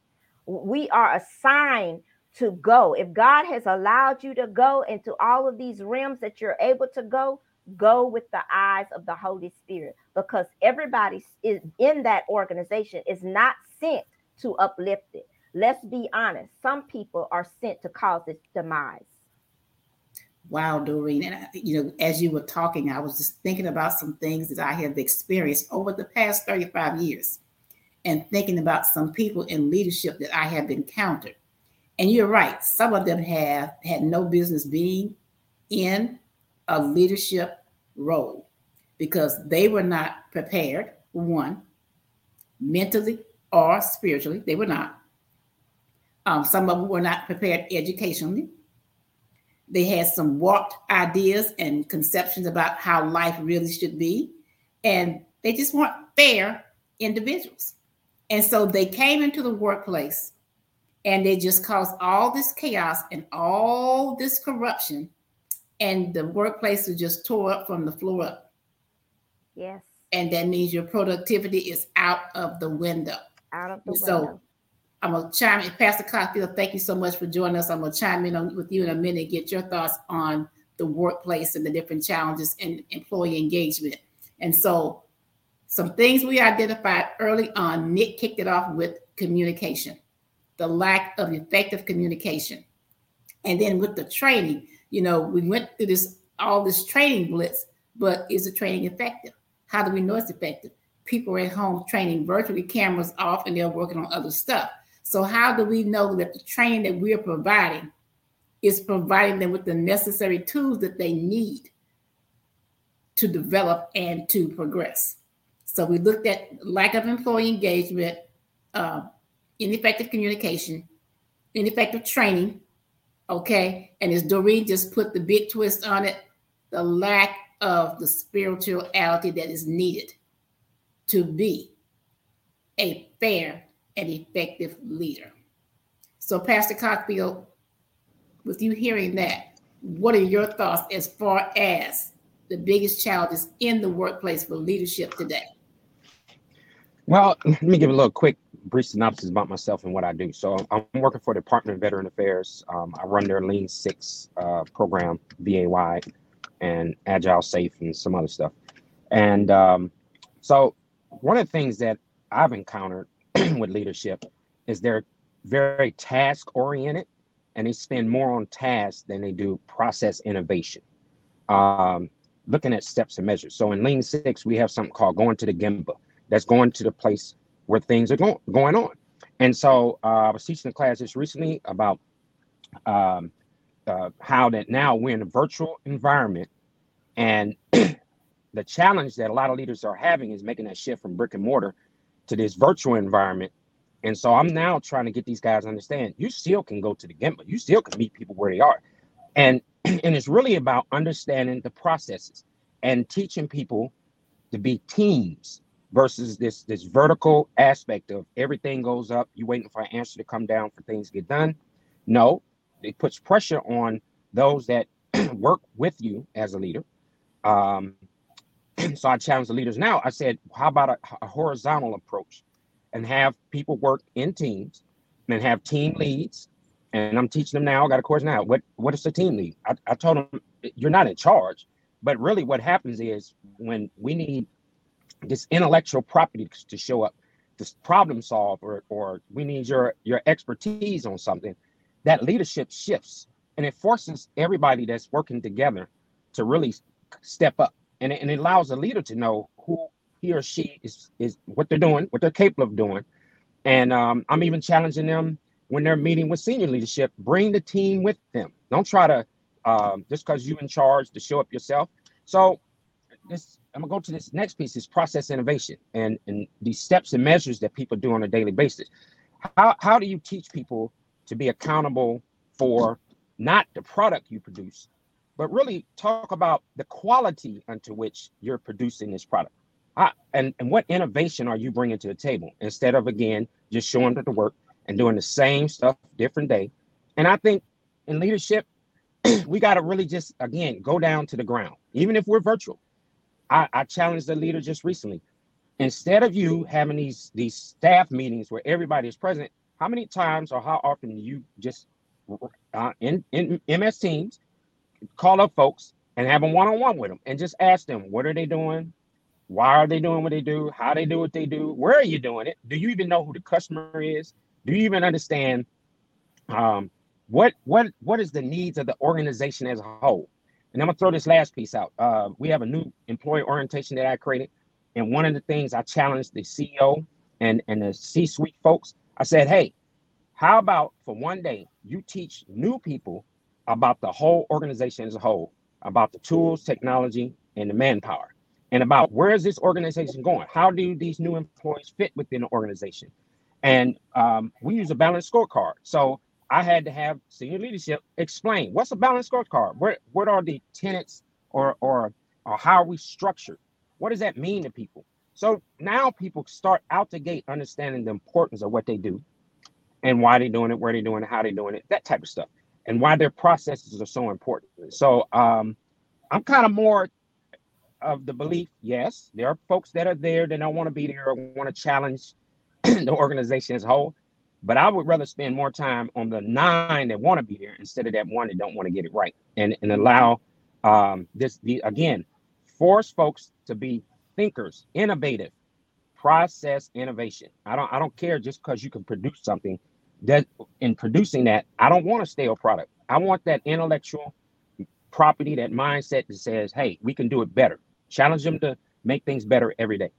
We are assigned to go. If God has allowed you to go into all of these realms that you're able to go, go with the eyes of the Holy Spirit because everybody is in that organization is not sent to uplift it. Let's be honest. Some people are sent to cause its demise. Wow, Doreen. And, you know, as you were talking, I was just thinking about some things that I have experienced over the past 35 years and thinking about some people in leadership that I have encountered and you're right, some of them have had no business being in a leadership role because they were not prepared, one, mentally or spiritually, they were not. Um, some of them were not prepared educationally. They had some warped ideas and conceptions about how life really should be, and they just weren't fair individuals. And so they came into the workplace and they just caused all this chaos and all this corruption and the workplace was just tore up from the floor up. Yes. And that means your productivity is out of the window. Out of the so window. So i'm gonna chime in. Pastor Cockfield, thank you so much for joining us. I'm gonna chime in on, with you in a minute get your thoughts on the workplace and the different challenges in employee engagement. And so some things we identified early on nick kicked it off with communication the lack of effective communication. And then with the training, you know, we went through this all this training blitz, but is the training effective? How do we know it's effective? People are at home training virtually, cameras off, and they're working on other stuff. So, how do we know that the training that we're providing is providing them with the necessary tools that they need to develop and to progress? So, we looked at lack of employee engagement, uh, ineffective communication, ineffective training. Okay. And as Doreen just put the big twist on it, the lack of the spirituality that is needed to be a fair and effective leader. So, Pastor Cockfield, with you hearing that, what are your thoughts as far as the biggest challenges in the workplace for leadership today? Well, let me give a little quick brief synopsis about myself and what I do. So I'm working for the Department of Veteran Affairs. Um, I run their Lean Six uh, program, VAY, and Agile Safe, and some other stuff. And um, so one of the things that I've encountered with leadership is they're very task oriented, and they spend more on tasks than they do process innovation. Um, looking at steps and measures. So in Lean Six, we have something called going to the Gemba. That's going to the place where things are going going on. And so uh, I was teaching a class just recently about um, uh, how that now we're in a virtual environment, and the challenge that a lot of leaders are having is making that shift from brick and mortar to this virtual environment. And so I'm now trying to get these guys understand you still can go to the Gemba, you still can meet people where they are, and and it's really about understanding the processes and teaching people to be teams versus this this vertical aspect of everything goes up. You waiting for an answer to come down for things to get done. No it puts pressure on those that work with you as a leader. Um, so i challenge the leaders now. I said how about a, a horizontal approach and have people work in teams and have team leads. And i'm teaching them now. I got a course now. What what is a team lead? I, I told them you're not in charge. But really what happens is when we need this intellectual property to show up, this problem solve, or or we need your your expertise on something, that leadership shifts and it forces everybody that's working together to really step up. And it, and it allows a leader to know who he or she is is what they're doing what they're capable of doing. And um, i'm even challenging them when they're meeting with senior leadership bring the team with them. Don't try to um, just because you're in charge to show up yourself. So this i'm gonna go to this next piece is process innovation and and these steps and measures that people do on a daily basis how, how do you teach people to be accountable for not the product you produce, but really talk about the quality unto which you're producing this product. I, and, and what innovation are you bringing to the table instead of, again, just showing up to work and doing the same stuff different day. And I think in leadership, we got to really just, again, go down to the ground, even if we're virtual. I, I challenged the leader just recently. Instead of you having these these staff meetings where everybody is present, how many times or how often do you just uh, in, in MS Teams, call up folks and have a one-on-one with them and just ask them what are they doing, why are they doing what they do, how they do what they do, where are you doing it, do you even know who the customer is, do you even understand um, what what what is the needs of the organization as a whole. And I'm gonna throw this last piece out. Uh, we have a new employee orientation that I created, and one of the things I challenged the CEO and and the C-suite folks. I said, hey, how about for one day you teach new people about the whole organization as a whole, about the tools, technology, and the manpower, and about where is this organization going? How do these new employees fit within the organization? And um, we use a balanced scorecard. So I had to have senior leadership explain what's a balanced scorecard. What what are the tenets or or or how are we structured? What does that mean to people? So now people start out the gate understanding the importance of what they do and why they're doing it, where they're doing it, how they're doing it, that type of stuff, and why their processes are so important. So um, I'm kind of more of the belief, yes, there are folks that are there that don't want to be there or want to challenge the organization as a whole. But I would rather spend more time on the nine that want to be there instead of that one that don't want to get it right, and and allow um, this the again force folks to be thinkers, innovative, process innovation. I don't I don't care just because you can produce something that in producing that, I don't want a stale product. I want that intellectual property, that mindset that says, hey, we can do it better. Challenge them to make things better every day.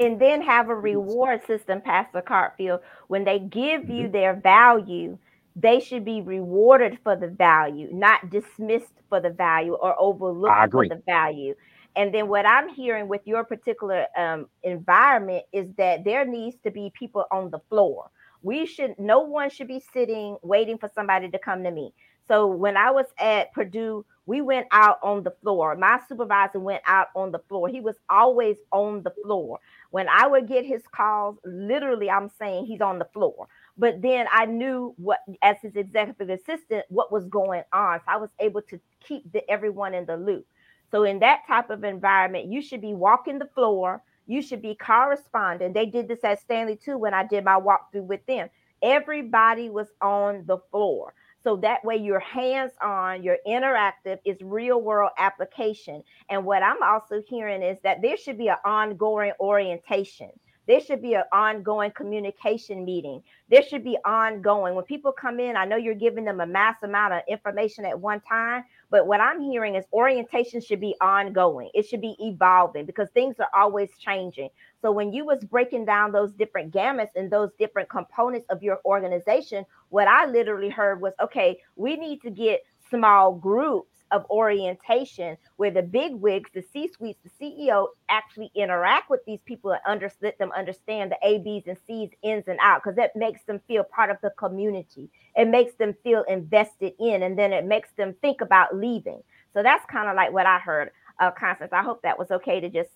And then have a reward system, Pastor Cockfield. When they give mm-hmm. you their value, they should be rewarded for the value, not dismissed for the value or overlooked for the value. And then what I'm hearing with your particular um, environment is that there needs to be people on the floor we should no one should be sitting waiting for somebody to come to me so when i was at purdue we went out on the floor. My supervisor went out on the floor. He was always on the floor. When i would get his calls literally i'm saying he's on the floor. But then i knew what as his executive assistant what was going on. So i was able to keep the, everyone in the loop. So in that type of environment you should be walking the floor. You should be corresponding. They did this at Stanley too when I did my walkthrough with them. Everybody was on the floor. So that way you're hands on, you're interactive, it's real world application. And what I'm also hearing is that there should be an ongoing orientation. There should be an ongoing communication meeting. There should be ongoing. When people come in, I know you're giving them a mass amount of information at one time, but what I'm hearing is orientation should be ongoing. It should be evolving because things are always changing. So when you was breaking down those different gamuts and those different components of your organization, what I literally heard was, okay, we need to get small groups of orientation where the big wigs, the C suites, the CEO actually interact with these people and under, let them understand the A, B's, and C's ins and out because that makes them feel part of the community. It makes them feel invested in, and then it makes them think about leaving. So that's kind of like what I heard, uh, Constance. I hope that was okay to just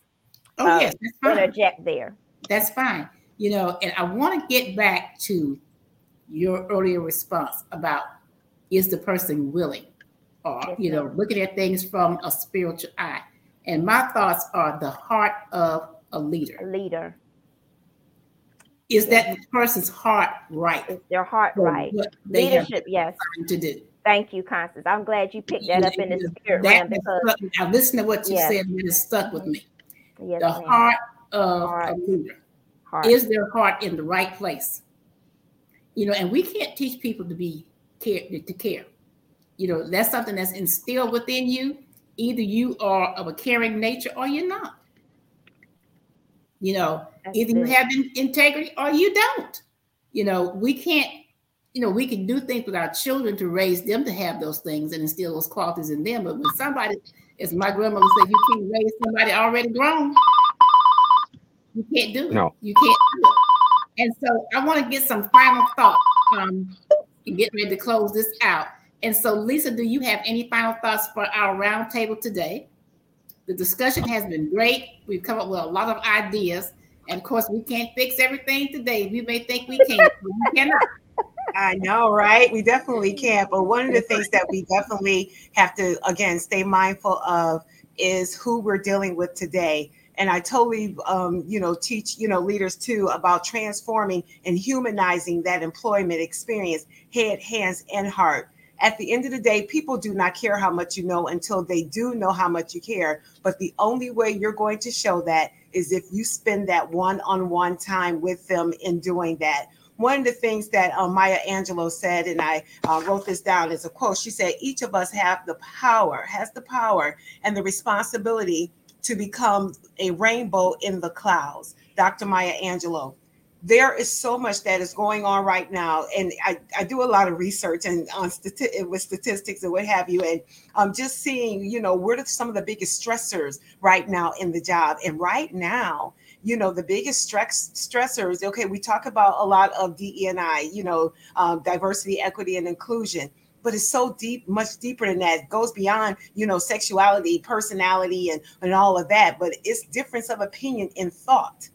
oh, uh, yes, interject there. That's fine. You know, and I want to get back to your earlier response about is the person willing? Or you know looking at things from a spiritual eye. And my thoughts are the heart of a leader. A leader. Is that the person's heart right is their heart right? leadership yes. to do? Thank you constance. I'm glad you picked that up in the spirit realm because now listen to what you yes. said it stuck with me. Yes, the ma'am. heart of heart. a leader. Heart. is their heart in the right place? You know and we can't teach people to be care to care You know, that's something that's instilled within you. Either you are of a caring nature or you're not. You know, that's either you have integrity or you don't. You know, we can't, you know, we can do things with our children to raise them to have those things and instill those qualities in them. But when somebody, as my grandmother said, you can't raise somebody already grown. You can't do it. No. You can't do it. And so I want to get some final thoughts um, and get ready to close this out. And so, Lisa, do you have any final thoughts for our roundtable today? The discussion has been great. We've come up with a lot of ideas. And of course, we can't fix everything today. We may think we can, but we cannot. I know, right? We definitely can't. But one of the things that we definitely have to, again, stay mindful of is who we're dealing with today and I totally, um, you know, teach, you know, leaders too about transforming and humanizing that employment experience, head, hands, and heart. At the end of the day, people do not care how much you know until they do know how much you care. But the only way you're going to show that is if you spend that one on one time with them in doing that. One of the things that uh, Maya Angelou said, and I uh, wrote this down as a quote, she said, Each of us have the power, has the power and the responsibility to become a rainbow in the clouds. Dr. Maya Angelou. There is so much that is going on right now, and I, I do a lot of research and on stati- eh, with statistics and what have you, and I'm just seeing, you know, what are some of the biggest stressors right now in the job, and right now, you know, the biggest stress stressors. Okay, we talk about a lot of DEI, you know, um, diversity, equity, and inclusion but it's so deep, much deeper than that. It goes beyond, you know, sexuality, personality, and, and all of that. But it's difference of opinion in thought.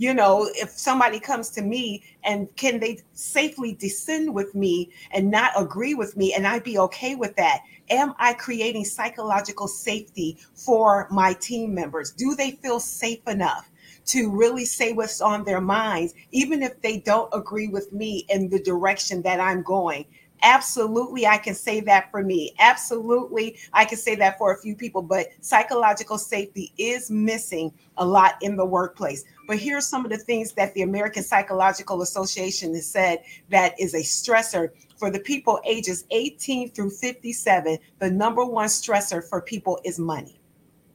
You know, if somebody comes to me and can they safely descend with me and not agree with me, and I'd be okay with that. Am I creating psychological safety for my team members? Do they feel safe enough? to really say what's on their minds, even if they don't agree with me in the direction that I'm going. Absolutely, I can say that for me. Absolutely, I can say that for a few people, but psychological safety is missing a lot in the workplace. But here's some of the things that the American Psychological Association has said that is a stressor for the people ages 18 through 57. The number one stressor for people is money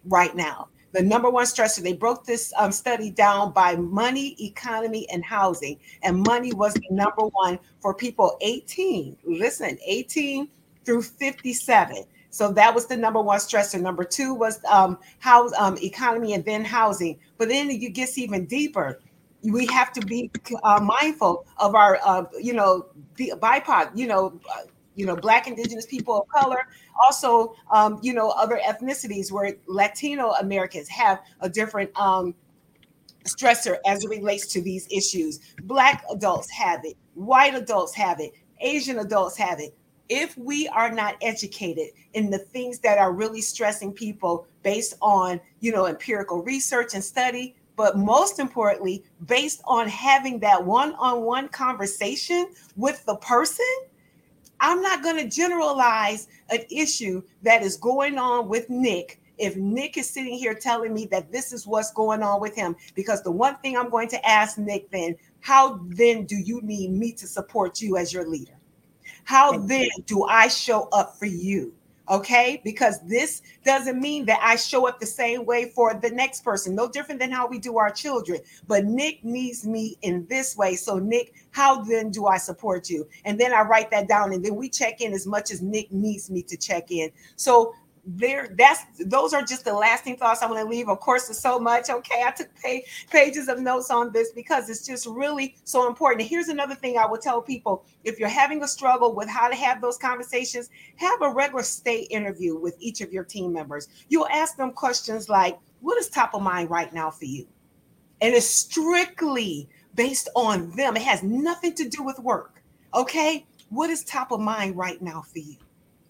right now the number one stressor. They broke this um, study down by money, economy, and housing. And money was the number one for people 18, listen, 18 through 57. So that was the number one stressor. Number two was um, house, um, economy and then housing. But then it gets even deeper. We have to be uh, mindful of our, uh, you know, BIPOC, you know, you know, Black, Indigenous people of color, also, um, you know, other ethnicities where Latino Americans have a different um, stressor as it relates to these issues. Black adults have it, white adults have it, Asian adults have it. If we are not educated in the things that are really stressing people based on, you know, empirical research and study, but most importantly, based on having that one on one conversation with the person, I'm not going to generalize an issue that is going on with Nick if Nick is sitting here telling me that this is what's going on with him. Because the one thing I'm going to ask Nick then, how then do you need me to support you as your leader? How then do I show up for you? okay? Because this doesn't mean that I show up the same way for the next person, no different than how we do our children. But Nick needs me in this way. So, Nick, how then do I support you? And then I write that down, and then we check in as much as Nick needs me to check in. So, there that's those are just the lasting thoughts i want to leave. Of course there's so much. Okay i took pay, pages of notes on this because it's just really so important. Here's another thing i will tell people. If you're having a struggle with how to have those conversations have a regular state interview with each of your team members. You'll ask them questions like what is top of mind right now for you? And it's strictly based on them. It has nothing to do with work okay? What is top of mind right now for you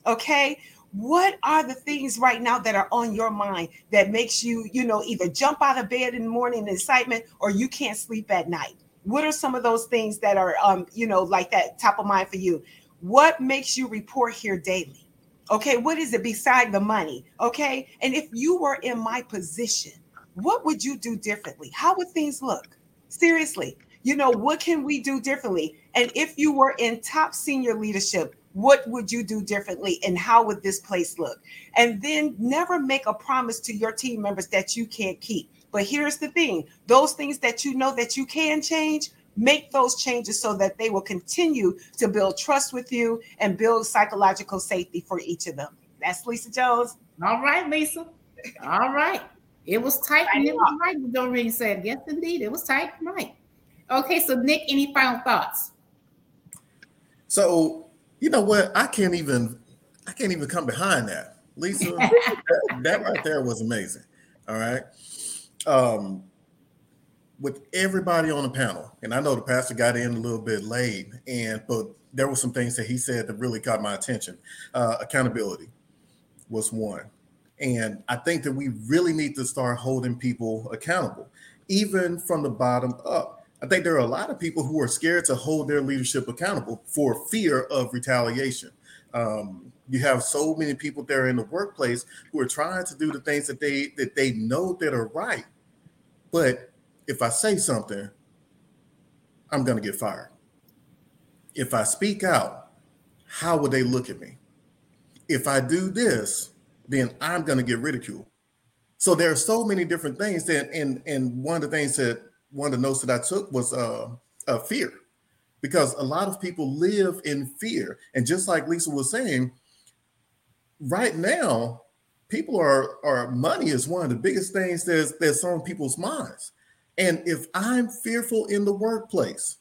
okay? What are the things right now that are on your mind that makes you you know either jump out of bed in the morning in excitement or you can't sleep at night? What are some of those things that are um you know like that top of mind for you? What makes you report here daily okay? What is it beside the money okay? And if you were in my position what would you do differently? How would things look seriously you know what can we do differently and if you were in top senior leadership what would you do differently and how would this place look? And then never make a promise to your team members that you can't keep. But here's the thing those things that you know that you can change, make those changes so that they will continue to build trust with you and build psychological safety for each of them. That's Lisa Jones. All right, Lisa. All right. It was tight and it was right. Doreen said, yes, indeed. It was tight and right. Okay, so Nick, any final thoughts? So you know what? I can't even I can't even come behind that. Lisa, that, that, right there was amazing. All right. Um, with everybody on the panel, and I know the pastor got in a little bit late, and but there were some things that he said that really caught my attention. Uh, accountability was one. And I think that we really need to start holding people accountable, even from the bottom up. I think there are a lot of people who are scared to hold their leadership accountable for fear of retaliation. Um, you have so many people there in the workplace who are trying to do the things that they that they know that are right, but if I say something, I'm going to get fired. If I speak out, how would they look at me? If I do this, then I'm going to get ridiculed. So there are so many different things that, and and one of the things that one of the notes that I took was uh, uh, fear, because a lot of people live in fear. And just like Lisa was saying, right now, people are are money is one of the biggest things that's that's on people's minds. And if I'm fearful in the workplace,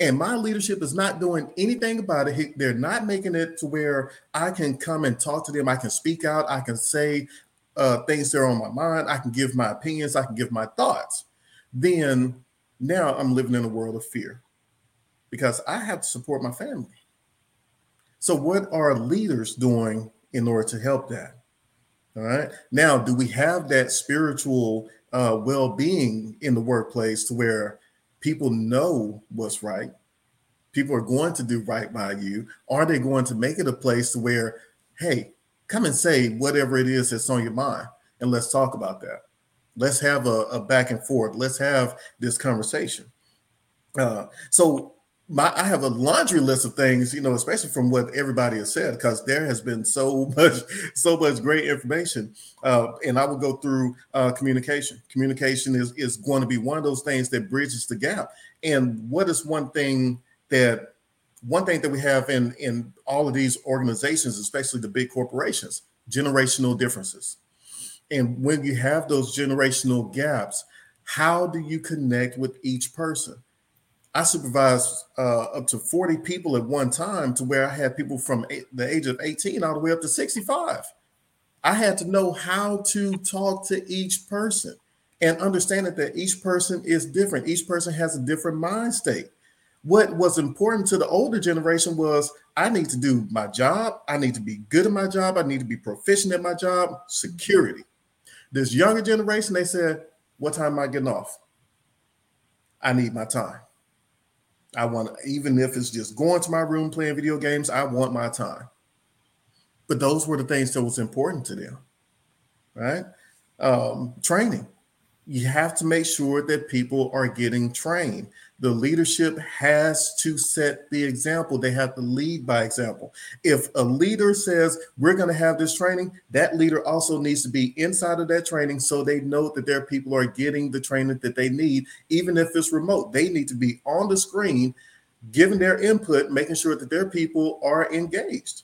and my leadership is not doing anything about it. They're not making it to where I can come and talk to them. I can speak out. I can say uh, things that are on my mind. I can give my opinions. I can give my thoughts then now I'm living in a world of fear because I have to support my family. So, what are leaders doing in order to help that? All right. Now, do we have that spiritual uh, well being in the workplace to where people know what's right? People are going to do right by you. Are they going to make it a place where, hey, come and say whatever it is that's on your mind and let's talk about that? Let's have a, a back and forth. Let's have this conversation. Uh, so my I have a laundry list of things, you know, especially from what everybody has said, because there has been so much, so much great information. Uh, and I will go through uh, communication. Communication is is going to be one of those things that bridges the gap. And what is one thing that one thing that we have in in all of these organizations, especially the big corporations, generational differences. And when you have those generational gaps, how do you connect with each person? I supervised uh, up to 40 people at one time to where I had people from eight, the age of 18 all the way up to 65. I had to know how to talk to each person and understand that each person is different. Each person has a different mind state. What was important to the older generation was I need to do my job. I need to be good at my job. I need to be proficient at my job. Security. This younger generation, they said, What time am I getting off? I need my time. I want, even if it's just going to my room playing video games, I want my time. But those were the things that was important to them, right? Um, training. You have to make sure that people are getting trained. The leadership has to set the example. They have to lead by example. If a leader says, We're going to have this training, that leader also needs to be inside of that training so they know that their people are getting the training that they need, even if it's remote. They need to be on the screen, giving their input, making sure that their people are engaged.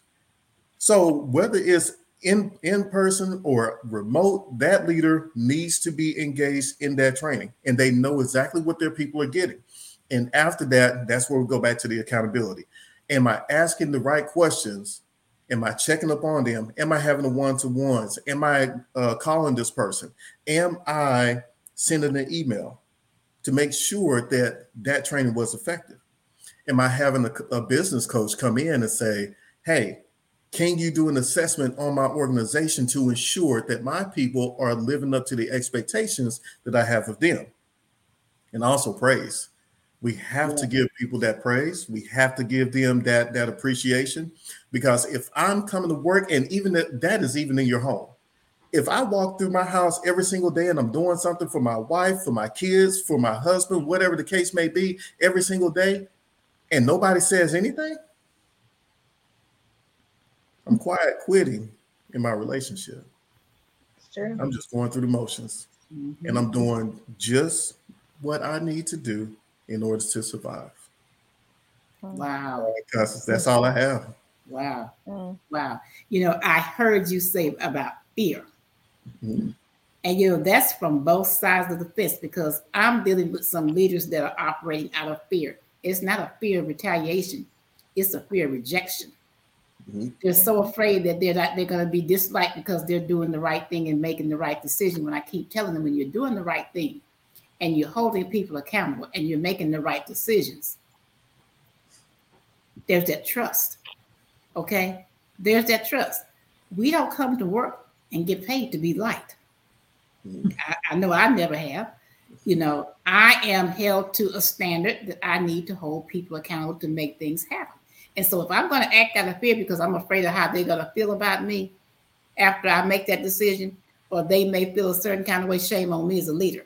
So, whether it's in in person or remote that leader needs to be engaged in that training and they know exactly what their people are getting and after that, that's where we go back to the accountability. Am I asking the right questions? Am I checking up on them? Am I having the one to ones? Am I uh, calling this person? Am I sending an email to make sure that that training was effective? Am I having a, a business coach come in and say, hey, can you do an assessment on my organization to ensure that my people are living up to the expectations that I have of them? And also praise. We have yeah. to give people that praise. We have to give them that that appreciation because if I'm coming to work and even that, that is even in your home. If I walk through my house every single day and I'm doing something for my wife, for my kids, for my husband, whatever the case may be, every single day, and nobody says anything, I'm quiet quitting in my relationship. True. I'm just going through the motions Mhm. and I'm doing just what I need to do in order to survive. Wow. Because that's all I have. Wow. Mm. Wow. You know, I heard you say about fear. Mhm. And you know, that's from both sides of the fence because I'm dealing with some leaders that are operating out of fear. It's not a fear of retaliation, it's a fear of rejection. Mhm. They're so afraid that they're not they're gonna be disliked because they're doing the right thing and making the right decision. When I keep telling them when you're doing the right thing and you're holding people accountable and you're making the right decisions, there's that trust. Okay, there's that trust. We don't come to work and get paid to be liked. Mhm. I, I know I never have. You know, I am held to a standard that I need to hold people accountable to make things happen. And so if I'm going to act out of fear because I'm afraid of how they're going to feel about me after I make that decision, or they may feel a certain kind of way, shame on me as a leader.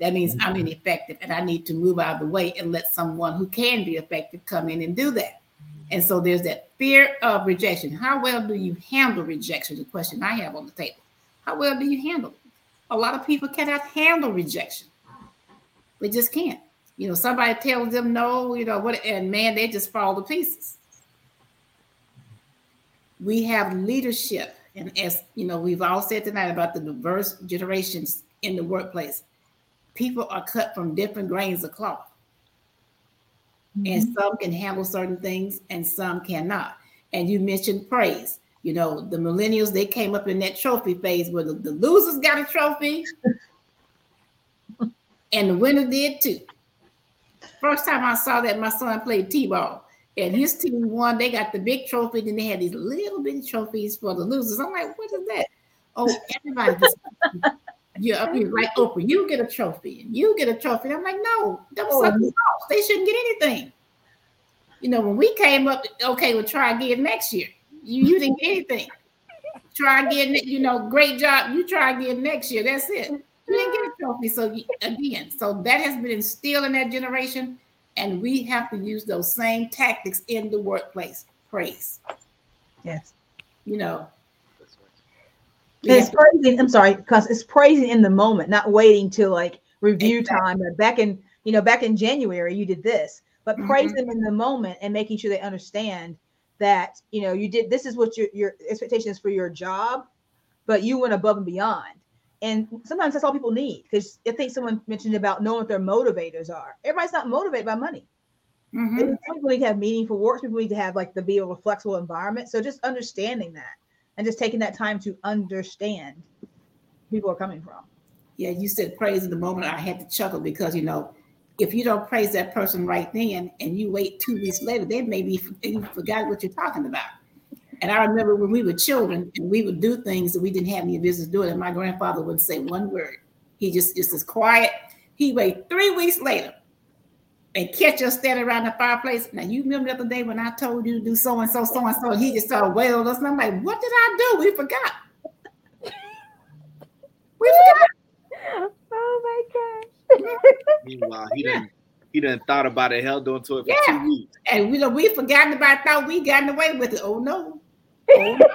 That means I'm mm-hmm. ineffective and I need to move out of the way and let someone who can be effective come in and do that. Mm-hmm. And so there's that fear of rejection. How well do you handle rejection? The question I have on the table. How well do you handle it? A lot of people cannot handle rejection. They just can't. You know, somebody tells them no, you know, what, and man, they just fall to pieces. We have leadership, and as you know, we've all said tonight about the diverse generations in the workplace. People are cut from different grains of cloth and mm-hmm. some can handle certain things and some cannot. And you mentioned praise. You know, the millennials, they came up in that trophy phase where the, the losers got a trophy and the winner did too. First time I saw that, my son played T-ball and his team won. They got the big trophy, then they had these little bitty trophies for the losers. I'm like, what is that? Oh, everybody you're up here like Oprah, you get a trophy and you get a trophy. And I'm like, no, them Oh. suckers off. They shouldn't get anything. You know, when we came up, okay, we'll try again next year. You you didn't get anything. Try again, you know, great job. You try again next year. That's it. You didn't get a trophy. So you- again, so that has been instilled in that generation, and we have to use those same tactics in the workplace. Praise. Yes. You know, And it's praising. I'm sorry, because it's praising in the moment, not waiting till like review Exactly. time. Back in, you know, back in January, you did this, but praise Mhm. them in the moment and making sure they understand that you know you did. This is what your your expectations for your job, but you went above and beyond. And sometimes that's all people need because I think someone mentioned about knowing what their motivators are. Everybody's not motivated by money. Mhm. People need to have meaningful work. People need to have like the be able to flexible environment. So just understanding that and just taking that time to understand people are coming from. Yeah, you said praise in the moment. I had to chuckle because you know, if you don't praise that person right then, and you wait two weeks later, they may be you forgot what you're talking about. And I remember when we were children and we would do things that we didn't have any business doing, and my grandfather wouldn't say one word. He just just as quiet. He wait three weeks later and catch us standing around the fireplace. Now you remember the other day when I told you to do so and so, so and so, he just started wailing us. And I'm like, what did I do? We forgot. We forgot. Oh my gosh. Meanwhile, he didn't. he done thought about it, held on to it for Yeah. two weeks. And we know we forgotten about thought we gotten away with it. Oh no. Oh, no.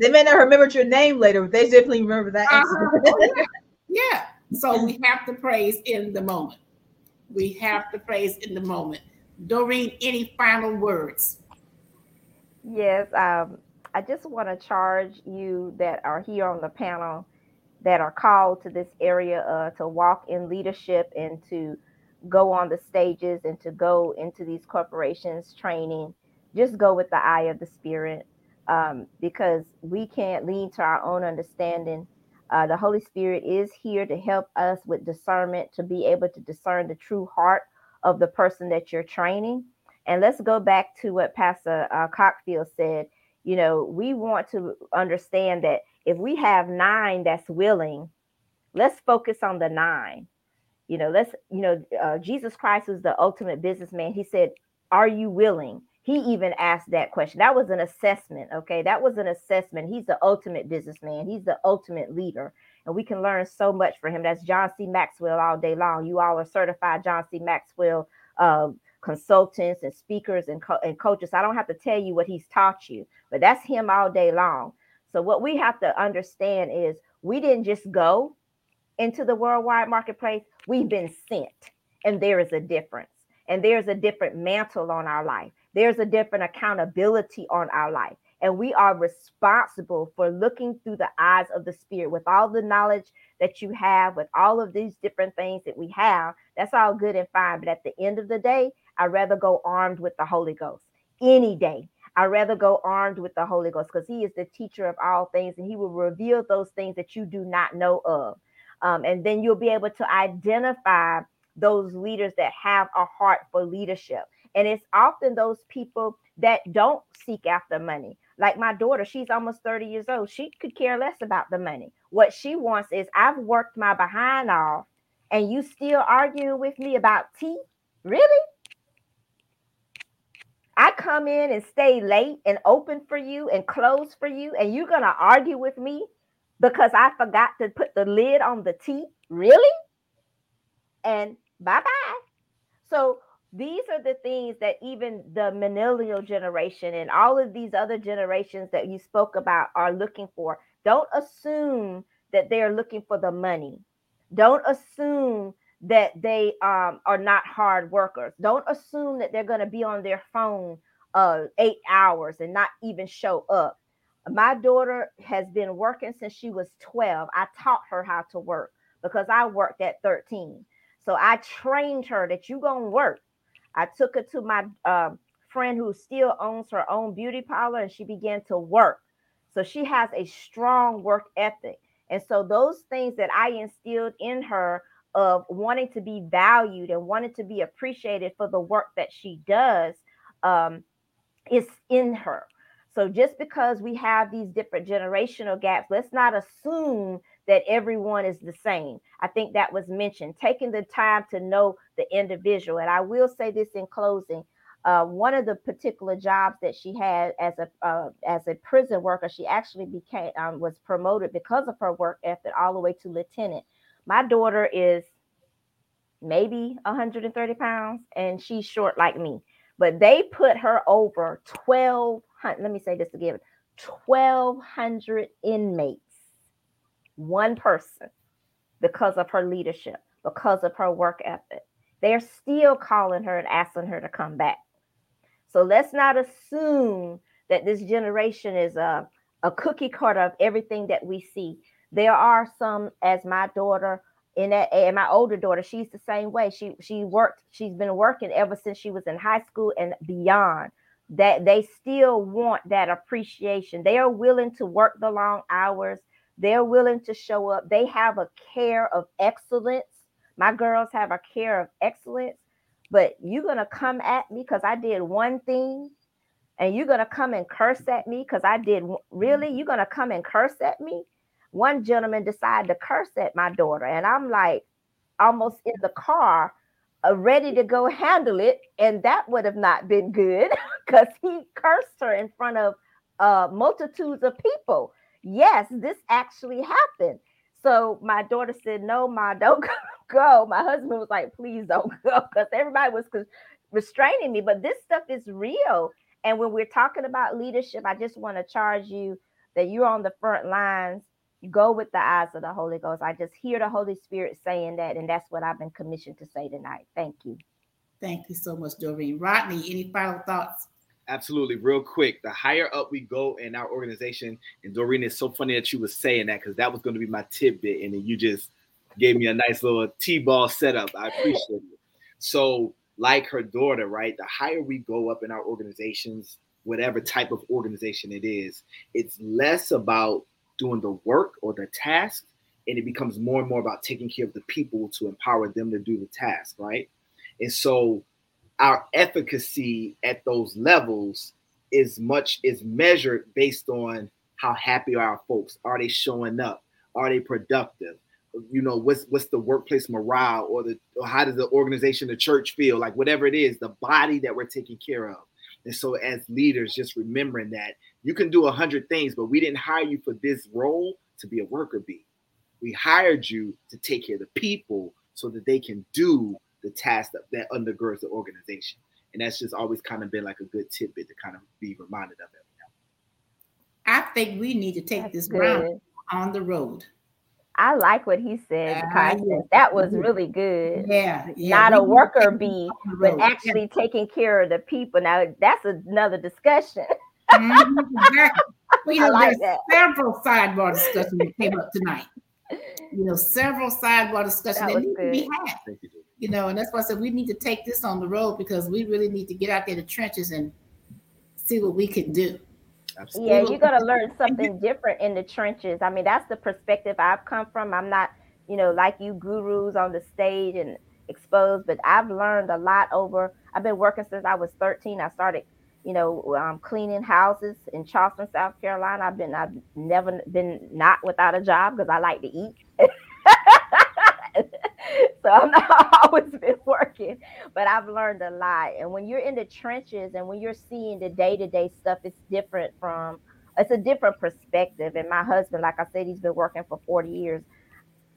They may not remember your name later, but they definitely remember that. Uh-huh. incident. yeah. So we have to praise in the moment. We have to praise in the moment. Doreen, any final words? Yes, um, I just want to charge you that are here on the panel that are called to this area uh, to walk in leadership and to go on the stages and to go into these corporations training. Just go with the eye of the spirit um, because we can't lean to our own understanding. Uh, the Holy Spirit is here to help us with discernment to be able to discern the true heart of the person that you're training. And let's go back to what Pastor uh, Cockfield said. You know, we want to understand that if we have nine that's willing, let's focus on the nine. You know, let's, you know, uh, Jesus Christ was the ultimate businessman. He said, Are you willing? He even asked that question. That was an assessment. Okay. That was an assessment. He's the ultimate businessman, he's the ultimate leader. And we can learn so much from him. That's John C. Maxwell all day long. You all are certified John C. Maxwell uh, consultants and speakers and, co- and coaches. I don't have to tell you what he's taught you, but that's him all day long. So what we have to understand is we didn't just go into the worldwide marketplace, we've been sent. And there is a difference. And there's a different mantle on our life. There's a different accountability on our life. And we are responsible for looking through the eyes of the spirit with all the knowledge that you have, with all of these different things that we have. That's all good and fine. But at the end of the day, I'd rather go armed with the Holy Ghost any day. I'd rather go armed with the Holy Ghost because He is the teacher of all things and He will reveal those things that you do not know of. Um, and then you'll be able to identify those leaders that have a heart for leadership. And it's often those people that don't seek after money. Like my daughter, she's almost 30 years old. She could care less about the money. What she wants is I've worked my behind off, and you still arguing with me about tea? Really? I come in and stay late and open for you and close for you, and you're gonna argue with me because I forgot to put the lid on the tea? Really? And bye bye. So these are the things that even the millennial generation and all of these other generations that you spoke about are looking for. Don't assume that they're looking for the money. Don't assume that they um, are not hard workers. Don't assume that they're going to be on their phone uh, eight hours and not even show up. My daughter has been working since she was 12. I taught her how to work because I worked at 13. So I trained her that you're going to work. I took her to my uh, friend who still owns her own beauty parlor and she began to work. So she has a strong work ethic. And so those things that I instilled in her of wanting to be valued and wanting to be appreciated for the work that she does um, is in her. So just because we have these different generational gaps, let's not assume that everyone is the same. I think that was mentioned, taking the time to know the individual. And I will say this in closing. Uh, one of the particular jobs that she had as a uh, as a prison worker, she actually became um, was promoted because of her work ethic all the way to lieutenant. My daughter is maybe 130 pounds, and she's short like me. But they put her over 12 let me say this again 1,200 inmates, one person, because of her leadership, because of her work ethic. They're still calling her and asking her to come back. So let's not assume that this generation is a, a cookie cutter of everything that we see. There are some, as my daughter, in that and my older daughter, she's the same way. She she worked, she's been working ever since she was in high school and beyond that they still want that appreciation. They are willing to work the long hours. They're willing to show up. They have a care of excellence. My girls have a care of excellence. But you're going to come at me because I did one thing and you're going to come and curse at me because I did really? You're going to come and curse at me? One gentleman decided to curse at my daughter. And I'm like, almost in the car uh, ready to go handle it, and that would have not been good because he cursed her in front of uh, multitudes of people. Yes, this actually happened. So my daughter said, "No, ma, don't go." My husband was like, "Please don't go," because everybody was restraining me. But this stuff is real, and when we're talking about leadership, I just want to charge you that you're on the front lines You go with the eyes of the Holy Ghost. I just hear the Holy Spirit saying that, and that's what I've been commissioned to say tonight. Thank you. Thank you so much, Doreen. Rodney, any final thoughts? Absolutely, real quick. The higher up we go in our organization, and Doreen, it's so funny that you were saying that because that was going to be my tidbit, and then you just gave me a nice little T-ball setup. I appreciate it. So, like her daughter, right? The higher we go up in our organizations, whatever type of organization it is, it's less about doing the work or the task and it becomes more and more about taking care of the people to empower them to do the task right and so our efficacy at those levels is much is measured based on how happy are our folks are they showing up? Are they productive? You know what's what's the workplace morale or the or how does the organization the church feel? Like whatever it is the body that we're taking care of. And so as leaders just remembering that you can do a hundred things, but we didn't hire you for this role to be a worker bee. We hired you to take care of the people so that they can do the task that, that undergirds the organization. and that's just always kind of been like a good tidbit to kind of be reminded of it. I think we need to take That's this good. ground on the road. I like what he said, Constance. yeah. That was really good. Yeah, yeah. Not we a worker bee, but road. actually taking care of the people. Now that's another discussion. Mhm, exactly. Well, you know, like there's that. several sidebar discussions that came up tonight. You know, several sidebar discussions That that was need to be had. Thank you, You know, and that's why I said we need to take this on the road because we really need to get out there in the trenches and see what we can do. Absolutely. Yeah, you're gonna learn something different in the trenches. I mean, that's the perspective I've come from. I'm not, you know, like you gurus on the stage and exposed, but I've learned a lot over. I've been working since I was 13. I started, you know, um, cleaning houses in Charleston, South Carolina. I've been, I've never been not without a job because I like to eat. so I'm not always been working, but I've learned a lot. And when you're in the trenches and when you're seeing the day to day stuff, it's different from it's a different perspective. And my husband, like I said, he's been working for 40 years.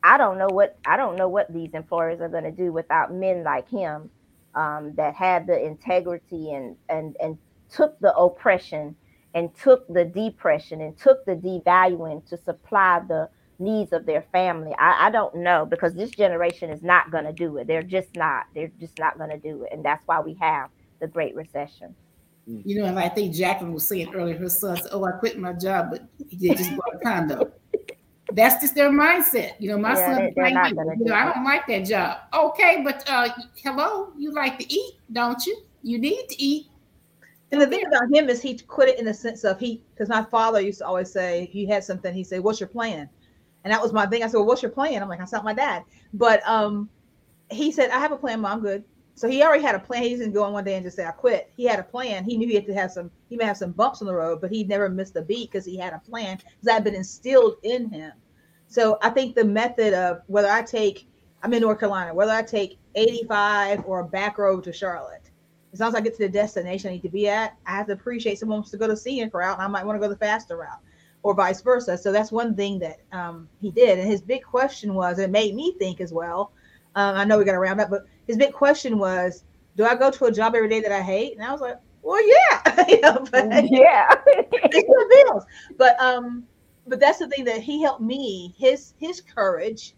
I don't know what I don't know what these employers are going to do without men like him um, that have the integrity and and and took the oppression and took the depression and took the devaluing to supply the needs of their family. I, I don't know because this generation is not going to do it. They're just not. They're just not going to do it, and that's why we have the Great Recession. You know, and I think Jacqueline was saying earlier, her son said, Oh, I quit my job, but he just bought a condo. That's just their mindset. You know, my Yeah, son, they- like you know, I don't like that job. Okay, but uh, hello, you like to eat, don't you? You need to eat. And the thing about him is he quit it in the sense of he, because my father used to always say, he had something, He said, What's your plan? And that was my thing. I said, Well, what's your plan? I'm like, I sound my dad. But um, he said, I have a plan, mom, good. So he already had a plan. He didn't go on one day and just say, I quit. He had a plan. He knew he had to have some, he may have some bumps on the road, but he never missed a beat because he had a plan because that had been instilled in him. So I think the method of whether I take, I'm in North Carolina, whether I take 85 or a back road to Charlotte, as long as I get to the destination I need to be at, I have to appreciate someone wants to go the scenic route, and I might want to go the faster route, or vice versa. So that's one thing that um, he did. And his big question was, it made me think as well. Um, I know we got to round up, but his big question was, do I go to a job every day that I hate? And I was like, well, yeah, you know, but Yeah. pay the bills. But um, but that's the thing that he helped me. His his courage,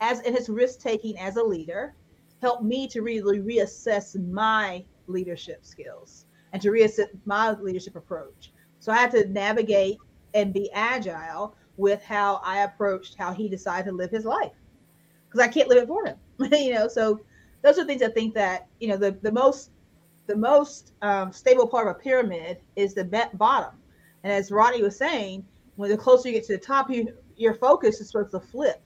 as and his risk taking as a leader, helped me to really reassess my leadership skills and to reassess my leadership approach. So I had to navigate and be agile with how I approached how he decided to live his life because I can't live it for him. you know, so those are things I think that you know the the most the most um, stable part of a pyramid is the bottom. And as Rodney was saying, when the closer you get to the top, you, your focus is supposed to flip.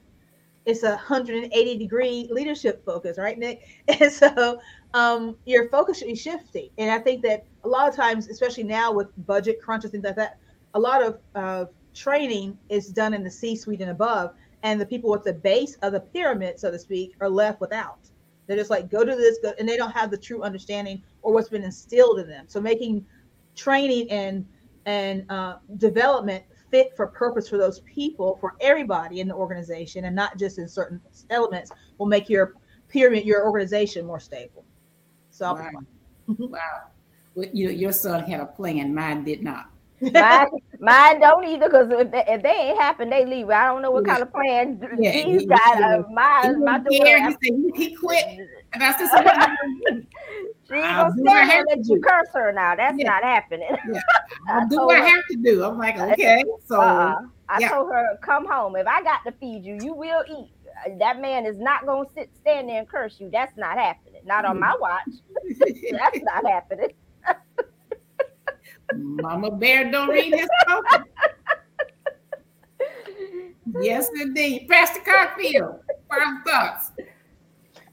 It's a 180 degree leadership focus, right, Nick? And so um, your focus should be shifting. And I think that a lot of times, especially now with budget crunches, things like that, a lot of uh, training is done in the C suite and above. And the people at the base of the pyramid, so to speak, are left without. They're just like, go to this, go, and they don't have the true understanding or what's been instilled in them. So making training and and uh, development fit for purpose for those people, for everybody in the organization, and not just in certain elements, will make your pyramid, your organization more stable. So I'll be Right. fine. Wow. Well, you know, your son had a plan, mine did not. mine, mine don't either because if they, if they ain't happen, they leave. I don't know what kind of plan Yeah, he's he- got. he Uh, my He my was scared. daughter, He he, he quit. And I said, so what am I gonna do? she ain't I'll gonna do what I stand there have and to let you do. curse her now. That's Yeah. not happening. I'll do told what I her- have to do. I'm like, okay. So Uh-uh. I yeah. told her, come home. If I got to feed you, you will eat. That man is not gonna sit stand there and curse you. That's not happening. Not on my watch. That's not happening. Mama Bear don't read his spoken. yes, indeed. Pastor Cockfield, final thoughts.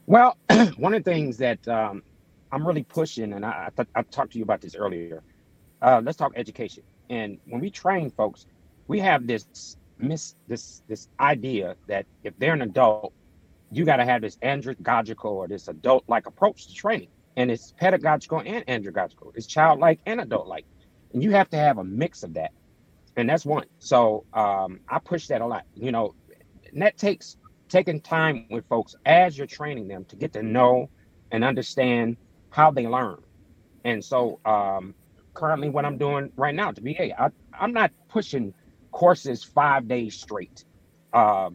Well, one of the things that um, I'm really pushing, and I, I, th- I talked to you about this earlier. Uh, let's talk education. And when we train folks, we have this miss this this idea that if they're an adult, you got to have this andragogical or this adult-like approach to training, and it's pedagogical and andragogical. It's childlike and adult-like, and you have to have a mix of that. And that's one. So um, I push that a lot. You know, that takes taking time with folks as you're training them to get to know and understand how they learn. And so um, currently what I'm doing right now to be, I, I'm not pushing courses five days straight. Uh,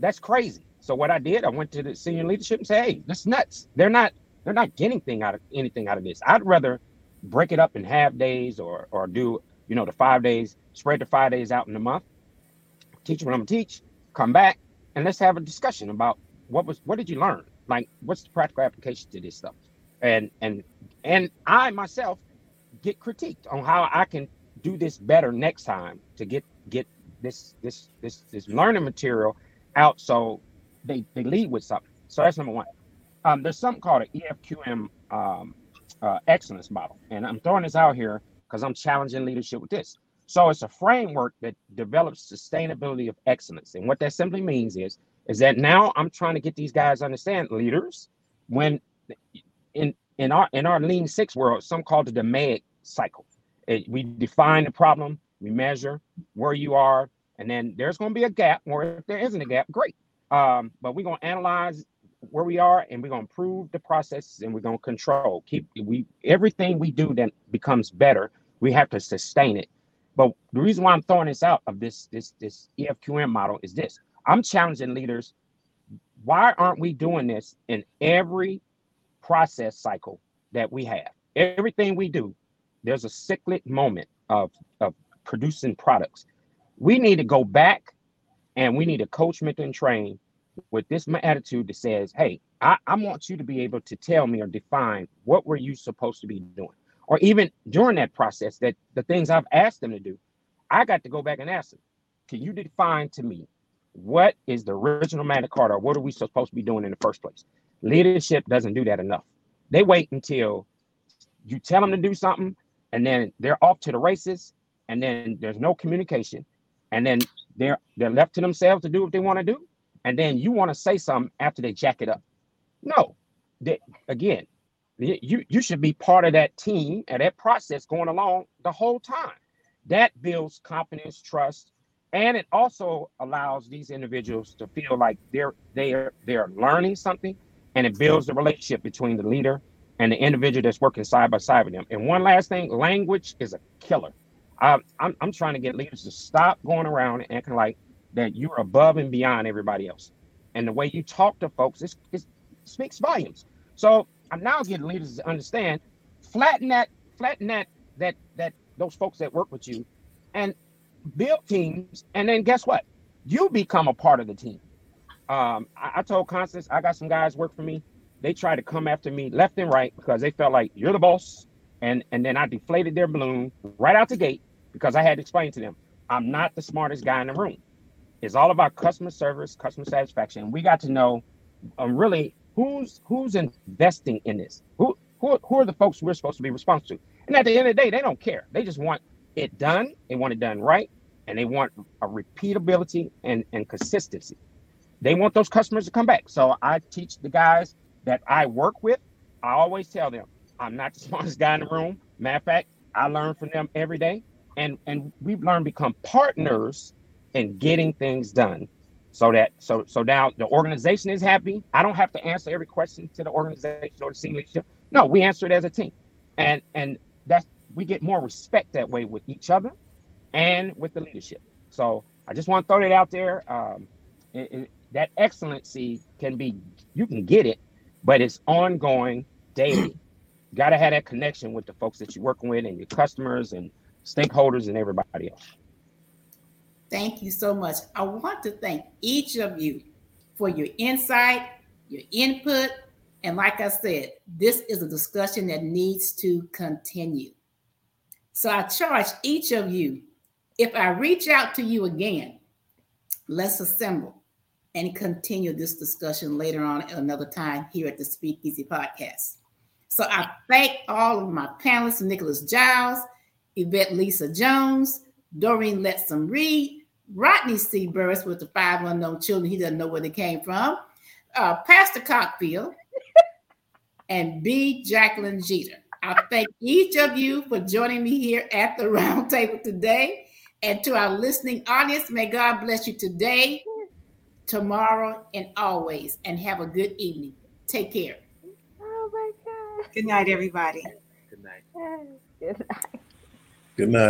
that's crazy. So what I did, I went to the senior leadership and said, hey, that's nuts. They're not they're not getting anything out of anything out of this. I'd rather break it up in half days or or do, you know, the five days, spread the five days out in the month, teach what I'm gonna teach, come back, and let's have a discussion about what was what did you learn? Like what's the practical application to this stuff? And and and I myself get critiqued on how I can do this better next time to get get this this this this learning material out so they they lead with something. So that's number one. Um, there's something called an EFQM um, uh, excellence model, and I'm throwing this out here because I'm challenging leadership with this. So it's a framework that develops sustainability of excellence, and what that simply means is is that now I'm trying to get these guys understand leaders when in in our in our lean six world, some call it the DMAIC cycle. It, we define the problem, we measure where you are, and then there's going to be a gap. Or if there isn't a gap, great. Um, but we're going to analyze where we are, and we're going to improve the processes, and we're going to control. Keep we everything we do that becomes better. We have to sustain it. But the reason why I'm throwing this out of this this this EFQM model is this: I'm challenging leaders. Why aren't we doing this in every process cycle that we have? Everything we do, there's a cyclic moment of of producing products. We need to go back and we need to coach, mentor, and train with this attitude that says, hey, I, I want you to be able to tell me or define what were you supposed to be doing. Or even during that process, that the things I've asked them to do, I got to go back and ask them, can you define to me what is the original Magna Carta or what are we supposed to be doing in the first place? Leadership doesn't do that enough. They wait until you tell them to do something and then they're off to the races and then there's no communication. And then they're they're left to themselves to do what they want to do and then you want to say something after they jack it up. No. They, again you you should be part of that team and that process going along the whole time. That builds confidence trust and it also allows these individuals to feel like they're they're they're learning something and it builds the relationship between the leader and the individual that's working side by side with them and one last thing language is a killer I'm, I'm, I'm trying to get leaders to stop going around and acting like that you're above and beyond everybody else. And the way you talk to folks, it, it speaks volumes. So I'm now getting leaders to understand, flatten that, flatten that, that, that those folks that work with you, and build teams. And then guess what? You become a part of the team. Um, I, I told Constance, I got some guys work for me. They tried to come after me left and right because they felt like you're the boss, and and then I deflated their balloon right out the gate because I had to explain to them, I'm not the smartest guy in the room. It's all about customer service, customer satisfaction. We got to know um, really who's who's investing in this. Who, who who are the folks we're supposed to be responsible to? And at the end of the day, they don't care. They just want it done. They want it done right, and they want a repeatability and and consistency. They want those customers to come back. So I teach the guys that I work with. I always tell them I'm not the smartest guy in the room. Matter of fact, I learn from them every day and and we've learned become partners in getting things done so that so so now the organization is happy i don't have to answer every question to the organization or the senior leadership no we answer it as a team and and that's we get more respect that way with each other and with the leadership so i just want to throw that out there um, it, that excellency can be you can get it but it's ongoing daily got to have that connection with the folks that you're working with and your customers and stakeholders, and everybody else. Thank you so much. I want to thank each of you for your insight, your input. And like I said, this is a discussion that needs to continue. So I charge each of you if I reach out to you again, let's assemble and continue this discussion later on another time here at the Speakeasy Podcast. So I thank all of my panelists, Nicholas Jiles, Yvette Lisa Jones, Doreen Letson Reid, Rodney C. Burris with the five unknown children. He doesn't know where they came from. Uh, Pastor Cockfield and B. Jacqueline Jeter. I thank each of you for joining me here at the roundtable today. And to our listening audience, may God bless you today, tomorrow, and always. And have a good evening. Take care. Oh my God. Good night, everybody. Good night. Good night. Good night.